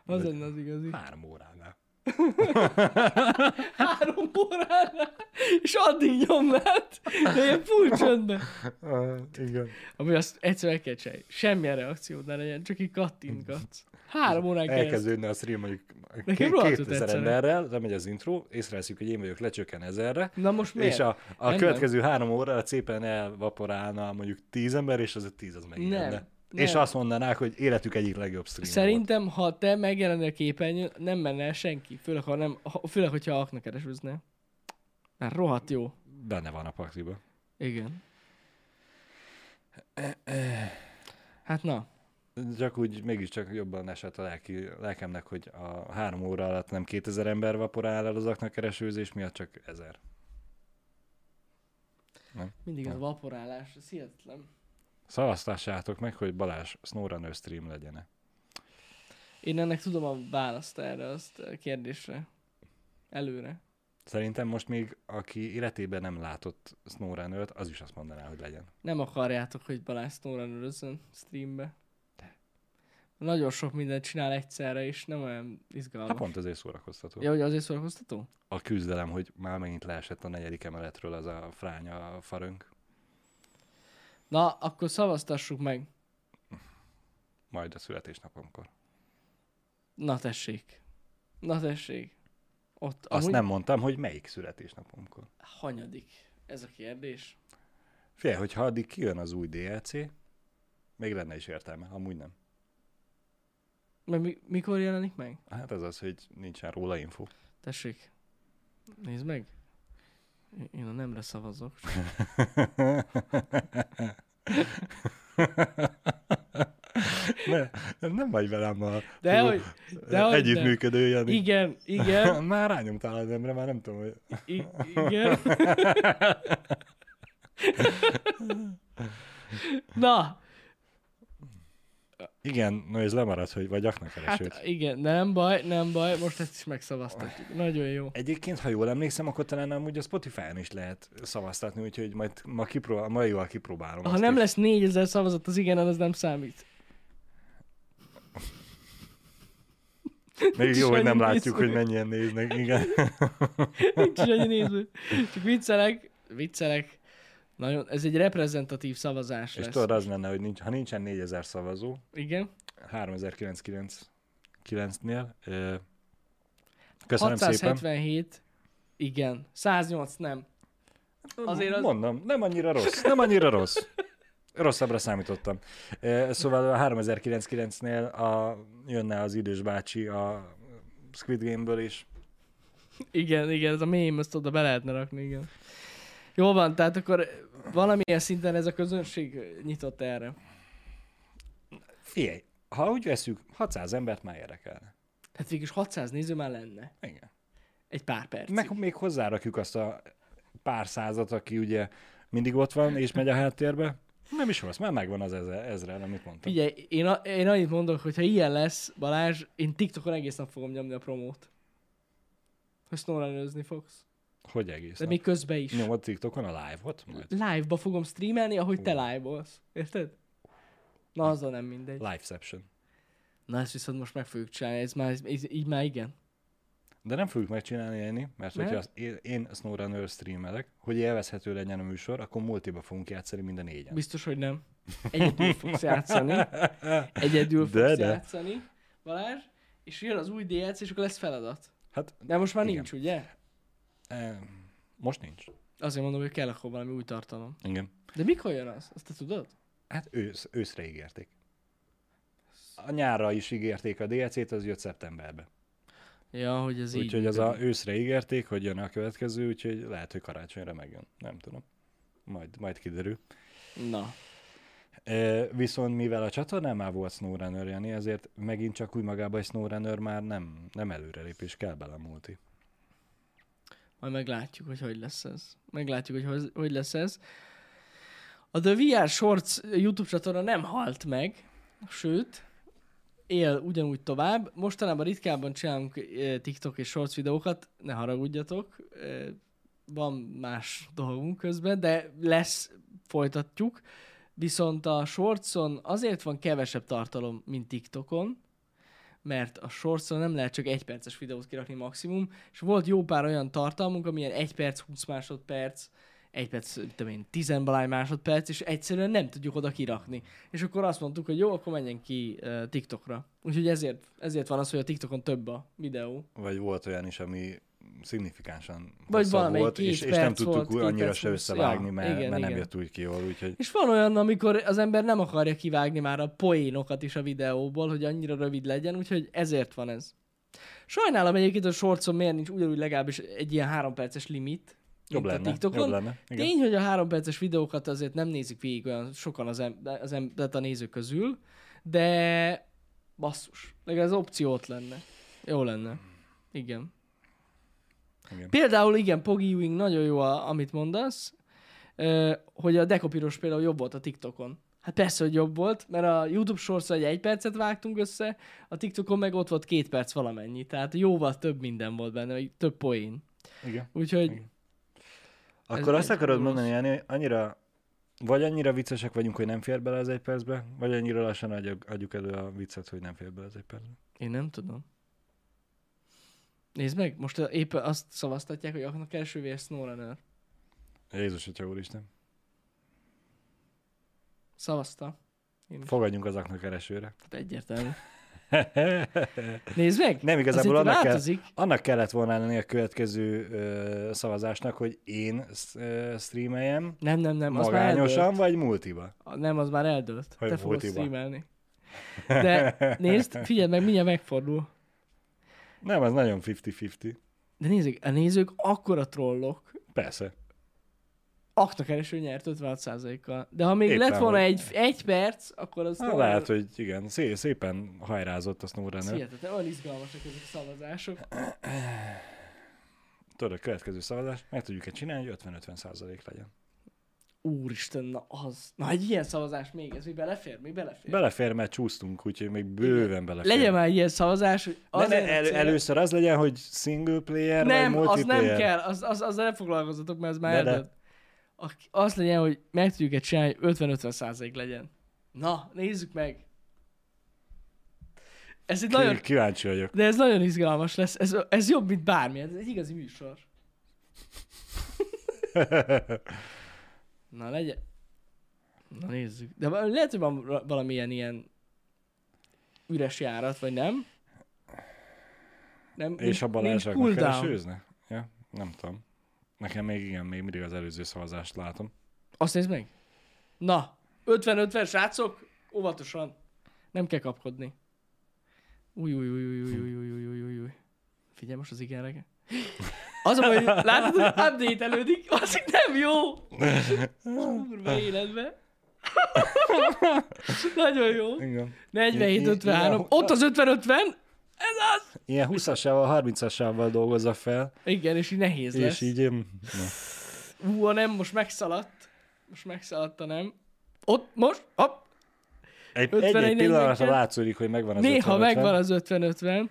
Az lenne az igazi. Három óránál. Három óránál, és addig nyomnád, de ilyen full csöndben. Uh, igen. Ami azt egyszer meg kell csinálni. Semmilyen reakciód ne legyen, csak így kattintgatsz. Három órán keresztül. Elkezdődne a stream mondjuk Nekem két, rohadtul 2000 tetszene. emberrel, lemegy az intro, észreveszünk, hogy én vagyok, lecsökken ezerre, Na most miért? és a, a Nem, következő három óra szépen elvaporálna mondjuk tíz ember, és az a tíz az megijedne. Nem, És nem. azt mondanák, hogy életük egyik legjobb stream Szerintem, ha te megjelennél a képernyőn, nem menne el senki. Főleg, ha nem, ha- főleg hogyha aknak keresőznél. Mert rohadt jó. volt. Benne van a pakliba. Igen. Hát na, Csak úgy mégiscsak jobban esett a lelki, lelkemnek, hogy a három óra alatt nem 2000 ember vaporál el az aknak keresőzés miatt, csak ezer. mindig ez a Nem. vaporálás, ez hihetetlen. Szavaztassátok meg, hogy Balázs SnowRunner stream legyen Én ennek tudom a választ erre azt a kérdésre. Előre. Szerintem most még, aki életében nem látott snowrunner az is azt mondaná, hogy legyen. Nem akarjátok, hogy Balázs Snowrunner streambe. Nagyon sok mindent csinál egyszerre, és nem olyan izgalmas. Hát pont ezért szórakoztató. Ja, hogy azért szórakoztató? A küzdelem, hogy már megint leesett a negyedik emeletről az a fránya farönk. Na, akkor szavaztassuk meg. Majd a születésnapomkor. Na tessék. Na tessék. Ott Azt nem mondtam, hogy melyik születésnapomkor. Hanyadik? Ez a kérdés. Figyelj, hogyha addig kijön az új DLC, még lenne is értelme, amúgy nem. Mert mi, mikor jelenik meg? Hát ez az, hogy nincsen róla info. Tessék. Nézd meg. Én a nemre szavazok. ne, nem vagy velem a De hogy, de hogy együttműködő, Jani. Igen, igen, már rányomtál az emre, már nem tudom, hogy... i- igen. Na, Igen, no ez lemaradt, hogy vagy aknak keresőt. hát igen, nem baj, nem baj, most ezt is megszavaztatjuk. Nagyon jó. Egyébként, ha jól emlékszem, akkor talán amúgy a Spotify-on is lehet szavaztatni, úgyhogy majd ma, kipróbál, ma jól kipróbálom. Ha nem is. lesz 4000 szavazat az igen, az nem számít. Még jó, hogy nem annyi látjuk, néző. hogy mennyien néznek. Igen. Nincs is annyi néző. Csak viccelek, viccelek. Nagyon, ez egy reprezentatív szavazás És lesz. tudod, az lenne, hogy nincs, ha nincsen 4000 szavazó, Igen. 3999-nél, ö, köszönöm szépen. 677, igen. 108 nem. Azért az- Mondom, nem annyira rossz, nem annyira rossz. Rosszabbra számítottam. Szóval a 3099-nél a, jönne az idős bácsi a Squid Game-ből is. Igen, igen, ez a mém, ezt oda be lehetne rakni, igen. Jó van, tehát akkor valamilyen szinten ez a közönség nyitott erre. Figyelj, ha úgy veszük, 600 embert már érdekelne. Tehát végül is 600 néző már lenne. Igen. Egy pár perc. Meg még hozzárakjuk azt a pár százat, aki ugye mindig ott van és megy a háttérbe. Nem is rossz, már megvan az ezer, ezren, amit mondtam. Figyelj, én, a, én annyit mondok, hogy ha ilyen lesz, Balázs, én TikTokon egész nap fogom nyomni a promót. Hogy snowrunnerözni fogsz. Hogy egész De nap? még közben is. Nyomod TikTokon a live-ot? Majd? Live-ba fogom streamelni, ahogy te live-olsz. Érted? Na, azzal nem mindegy. Liveception. Na, ezt viszont most meg fogjuk csinálni, ez már, ez, így már igen. De nem fogjuk megcsinálni mert Mert? hogyha az, én, én SnowRunner streamelek, hogy élvezhető legyen a műsor, akkor multiba fogunk játszani minden négyen. Biztos, hogy nem. Egyedül fogsz játszani. Egyedül De, fogsz de. játszani, Balázs, és jön az új DLC, és akkor lesz feladat. Hát, De most már Igen. nincs, ugye? Most nincs. Azért mondom, hogy kell akkor valami új tartalom. Igen. De mikor jön az? Azt te tudod? Hát ősz, őszre ígérték. A nyárra is ígérték a DLC-t, az jött szeptemberbe. Ja, hogy ez így. Úgyhogy az a őszre ígérték, hogy jön a következő, úgyhogy lehet, hogy karácsonyra megjön. Nem tudom. Majd, majd kiderül. Na. E, viszont mivel a csatornán már volt SnowRunner, Jani, ezért megint csak úgy magában egy SnowRunner már nem, nem előrelépés, kell bele a multi. Majd meglátjuk, hogy hogy lesz ez. Meglátjuk, hogy hogy, hogy lesz ez. A The VR Shorts YouTube csatorna nem halt meg, sőt, él ugyanúgy tovább. Mostanában ritkábban csinálunk eh, TikTok és Shorts videókat, ne haragudjatok, eh, van más dolgunk közben, de lesz, folytatjuk. Viszont a Shortson azért van kevesebb tartalom, mint TikTokon, mert a Shortson nem lehet csak egy perces videót kirakni maximum, és volt jó pár olyan tartalmunk, amilyen 1 perc, 20 másodperc, 1 perc, tudom én, 10 valány másodperc, és egyszerűen nem tudjuk oda kirakni. És akkor azt mondtuk, hogy jó, akkor menjen ki uh, TikTokra. Úgyhogy ezért, ezért van az, hogy a TikTokon több a videó. Vagy volt olyan is, ami szignifikánsan Vagy valamelyik volt, két és, és nem tudtuk volt, annyira se összevágni, Ja, mert, igen, mert nem igen. jött úgy ki jól, úgyhogy És van olyan, amikor az ember nem akarja kivágni már a poénokat is a videóból, hogy annyira rövid legyen, úgyhogy ezért van ez. Sajnálom egyébként, hogy a shortson miért nincs ugyanúgy legalábbis egy ilyen három perces limit, jobb lenne, a TikTokon. jobb lenne. Igen. Tény, hogy a három perces videókat azért nem nézik végig olyan sokan az, em- az em- tehát a nézők közül, de basszus, legalább az opció ott lenne. Jó lenne. Igen. Igen. Például igen, Pogi Wing nagyon jó, a, amit mondasz, ö, hogy a dekopiros például jobb volt a TikTokon. Hát persze, hogy jobb volt, mert a YouTube shorts egy egy percet vágtunk össze, a TikTokon meg ott volt két perc valamennyi, tehát jóval több minden volt benne, vagy több poén. Igen. Úgyhogy Igen. Akkor azt akarod rossz. mondani, Jani, hogy annyira, vagy annyira viccesek vagyunk, hogy nem fér bele az egy percbe, vagy annyira lassan adjuk, adjuk elő a viccet, hogy nem fér bele az egy percbe. Én nem tudom. Nézd meg, most éppen azt szavaztatják, hogy annak első vér SnowRunner. Jézus, Atya Úristen. Szavazta. Én is. Fogadjunk az aknak keresőre. Hát egyértelmű. Nézd meg! Nem, igazából annak kell, annak kellett volna lenni a következő ö, szavazásnak, hogy én ö, streameljem Nem, nem, nem, az már magányosan, eldőlt. vagy multiba. Nem, az már eldőlt. Hogy Te fogod multiba. streamelni. De nézd, figyeld meg, mindjárt megfordul. Nem, az nagyon 50-50. De nézzük, a nézők akkora trollok. Persze. Akta kereső nyert 56%-kal. De ha még Éppen, lett volna egy, egy perc, akkor az Hát lehet, hogy igen, szé- szépen hajrázott a SnowRunner. Hihetetlen, olyan izgalmasak ezek a szavazások. Tudod, a következő szavazás, meg tudjuk-e csinálni, hogy 50-50 százalék legyen. Úristen, na az. Na egy ilyen szavazás még, ez még belefér? Még belefér? Belefér, mert csúsztunk, úgyhogy még bőven belefér. Legyen már ilyen szavazás, hogy Ne, ne, a el, cél- először az legyen, hogy single player, nem, vagy az multiplayer. nem kell, az, az, az nem foglalkozatok, mert ez már. Ak- Az legyen, hogy meg tudjuk egy csinálni, hogy 50-50 százalék legyen. Na, nézzük meg. Ez egy nagyon, Ki- Kíváncsi vagyok. de ez nagyon izgalmas lesz. Ez, ez jobb, mint bármi. Ez egy igazi műsor. Na, legyen. Na, nézzük. De lehet, hogy van valamilyen ilyen üres járat, vagy nem? nem És a Balázsák cooldown. keresőzne? Ja, nem tudom. Nekem még igen, még mindig az előző szavazást látom. Azt nézd meg. Na, 50-50, srácok, óvatosan. Nem kell kapkodni. Új, új, új, új, új, új, új, új, új, új, új. Figyelj most az igenre. Az hogy látod, hogy update elődik, az nem jó. Kurva életbe. Nagyon jó. Igen. 47-53. Ja. Ott az 50-50. Ez az. Ilyen 20-assával, 30-assával dolgozza fel, Igen, és így nehéz lesz. és így... Na. Ú, nem, most megszaladt. Most megszaladt a nem. Ott, most, hopp. Egy, 51 egy, egy pillanatra látszódik, hogy megvan az Néha 50-50. megvan az 50-50,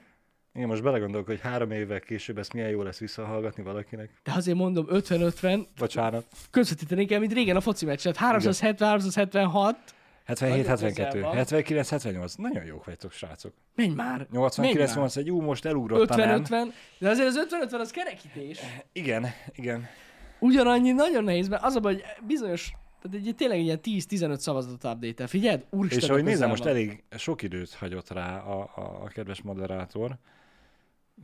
Igen, most belegondolok, hogy három évvel később ezt milyen jó lesz visszahallgatni valakinek. de azért mondom 50-50, Bocsánat. közvetíteni kell, mint régen a foci meccset. 370-376. 77, Nagyon 72, közel van. 79, 78. Nagyon jók vagytok, srácok. Menj már. 89, Menj már. 81. Ú, most elugrottam, nem? 50-50, de azért az 50-50 az kerekítés. Igen, igen. Ugyanannyi nagyon nehéz, mert az a baj, hogy bizonyos, tehát egy, tényleg egy ilyen 10-15 szavazatot update-el. Figyeld, úristen, És ahogy nézem, most elég sok időt hagyott rá a, a, a kedves moderátor,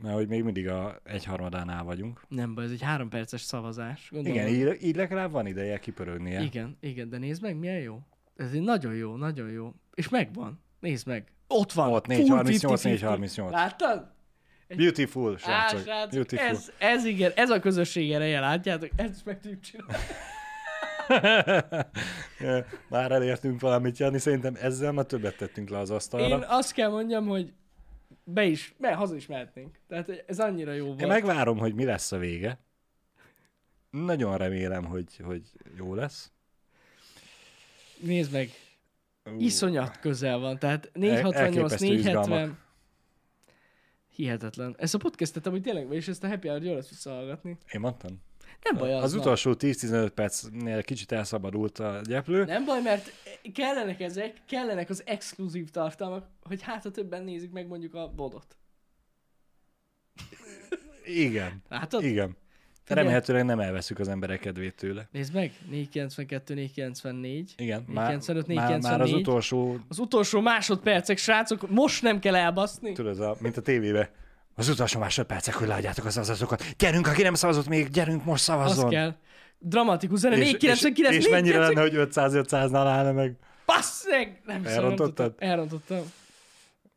mert hogy még mindig a egyharmadánál vagyunk. Nem baj, ez egy három perces szavazás. Gondolom. Igen, így, így legalább van ideje kipörögnie. igen, igen, de nézd meg, milyen jó. Ez egy nagyon jó, nagyon jó. És megvan. Nézd meg. Ott van. Ott Full 438, 50-50. 438. Láttad? Beautiful, Á, srácok. srác, Beautiful. ez, ez igen, ez a közösség ereje, látjátok? Ezt meg tudjuk csinálni. Már elértünk valamit, Jani, szerintem ezzel már többet tettünk le az asztalra. Én azt kell mondjam, hogy be is, be, haza is mehetnénk. Tehát ez annyira jó volt. Én megvárom, hogy mi lesz a vége. Nagyon remélem, hogy, hogy jó lesz. Nézd meg, Ú, iszonyat közel van. Tehát El- 468, elképesztő 470. izgalmak. Hihetetlen. Ezt a podcastet amúgy tényleg, és ezt a happy hour jó lesz visszahallgatni. Én mondtam. Nem baj az, Az van. utolsó 10-15 percnél kicsit elszabadult a gyeplő. Nem baj, mert kellenek ezek, kellenek az exkluzív tartalmak, hogy hát ha többen nézik meg mondjuk a bodot. Igen, Látod? igen. Figyelj. Remélhetőleg nem elveszük az emberek kedvét tőle. Nézd meg, 492, 494. Igen, már, 495, már, már az 494. utolsó, Az utolsó másodpercek, srácok, most nem kell elbaszni. tudod, a, mint a tévébe. Az utolsó másodpercek, hogy leadjátok az szavazatokat. Gyerünk, aki nem szavazott még, gyerünk, most Az szavazzon. kell. Dramatikus zene, És, 499, és, és mennyire 499, lenne, hogy 500-500-nál állna meg? Basszeg! Nem is Elrontottad? Elrontottam.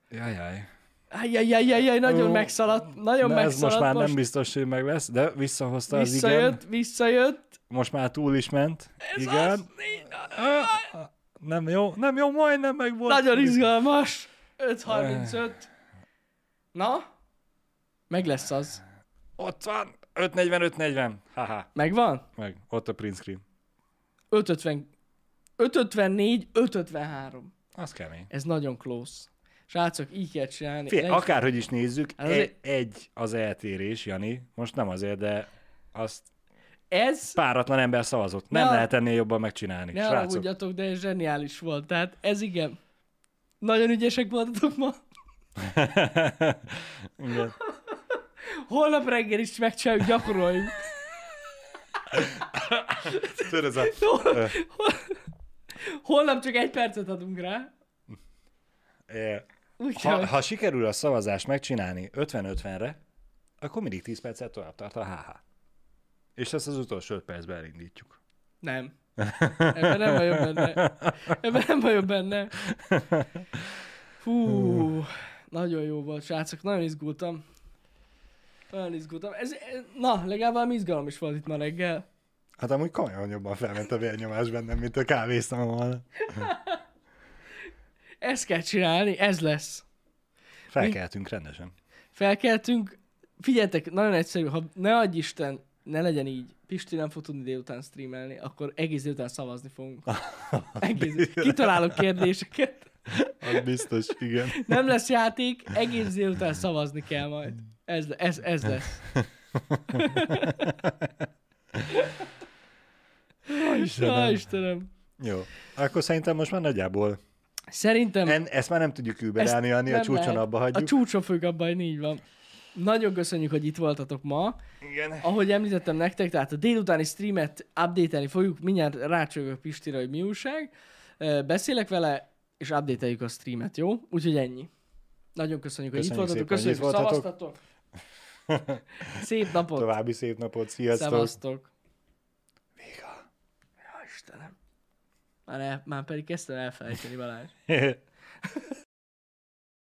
Jajjaj. Ajjajjajjaj, nagyon Ó, megszaladt, nagyon Na, ez megszaladt. most már nem biztos, hogy meg lesz, de visszahozta az igen. visszajött, visszajött. Most már túl is ment. Ez igen. Az, Nem jó, nem jó, majdnem meg volt. nagyon izgalmas. 5.35. Na? Meg lesz az. Ott van. 540-540. Haha. Megvan? Meg. Ott a print screen. 550, 554, 553. Az kemény. Ez nagyon close. Srácok, így kell csinálni. Figyelj, Nem- akárhogy is nézzük, Hát egy, azért- egy az eltérés, Jani. Most nem azért, de azt Ez, páratlan ember szavazott. Nem Ne- lehet ennél jobban megcsinálni. ne haragudjatok, de ez zseniális volt. Tehát ez igen. Nagyon ügyesek voltatok ma. Igen. Holnap reggel is megcsináljuk, gyakoroljuk. Tudod, ez a... Hol- Holnap csak egy percet adunk rá. eh, Ha, ha sikerül a szavazást megcsinálni 50-50-re, akkor mindig 10 percet tovább tart a HH. És ezt az utolsó 5 percben elindítjuk. nem. Ebben nem vagyok benne. Ebben nem vagyok benne. Hú, nagyon jó volt, srácok. Nagyon izgultam. Nagyon izgultam. Ez, ez, na, legalább valami izgalom is volt itt ma reggel. Hát amúgy komolyan jobban felment a vérnyomás bennem, mint a kávéztam volna. Ezt kell csinálni, ez lesz. Felkeltünk rendesen. Felkeltünk, figyeljetek, nagyon egyszerű, ha ne adj Isten, ne legyen így, Pisti nem fog tudni délután streamelni, akkor egész délután szavazni fogunk. Egész, kitalálok kérdéseket, Az biztos, igen. nem lesz játék, egész délután szavazni kell majd. Ez, ez, ez lesz. Istenem. Istenem. Jó. Akkor szerintem most már nagyjából Szerintem en, ezt már nem tudjuk überelni, Jani, a csúcson lehet. abba a hagyjuk. csúcson fogjuk abba, hogy így van. Nagyon köszönjük, hogy itt voltatok ma. Igen. Ahogy említettem nektek, tehát a délutáni streamet update fogjuk, mindjárt rácsögök Pistire, hogy mi újság. Beszélek vele, és update a streamet, jó? Úgyhogy ennyi. Nagyon köszönjük, hogy itt Köszönjük voltatok, szépen, hogy köszönjük, itt hogy voltatok. szavaztatok. Szép napot, További szép napot, sziasztok! szevasztok. Véga. Ja, Istenem. Már, el, már pedig kezdtem elfelejteni Balázs.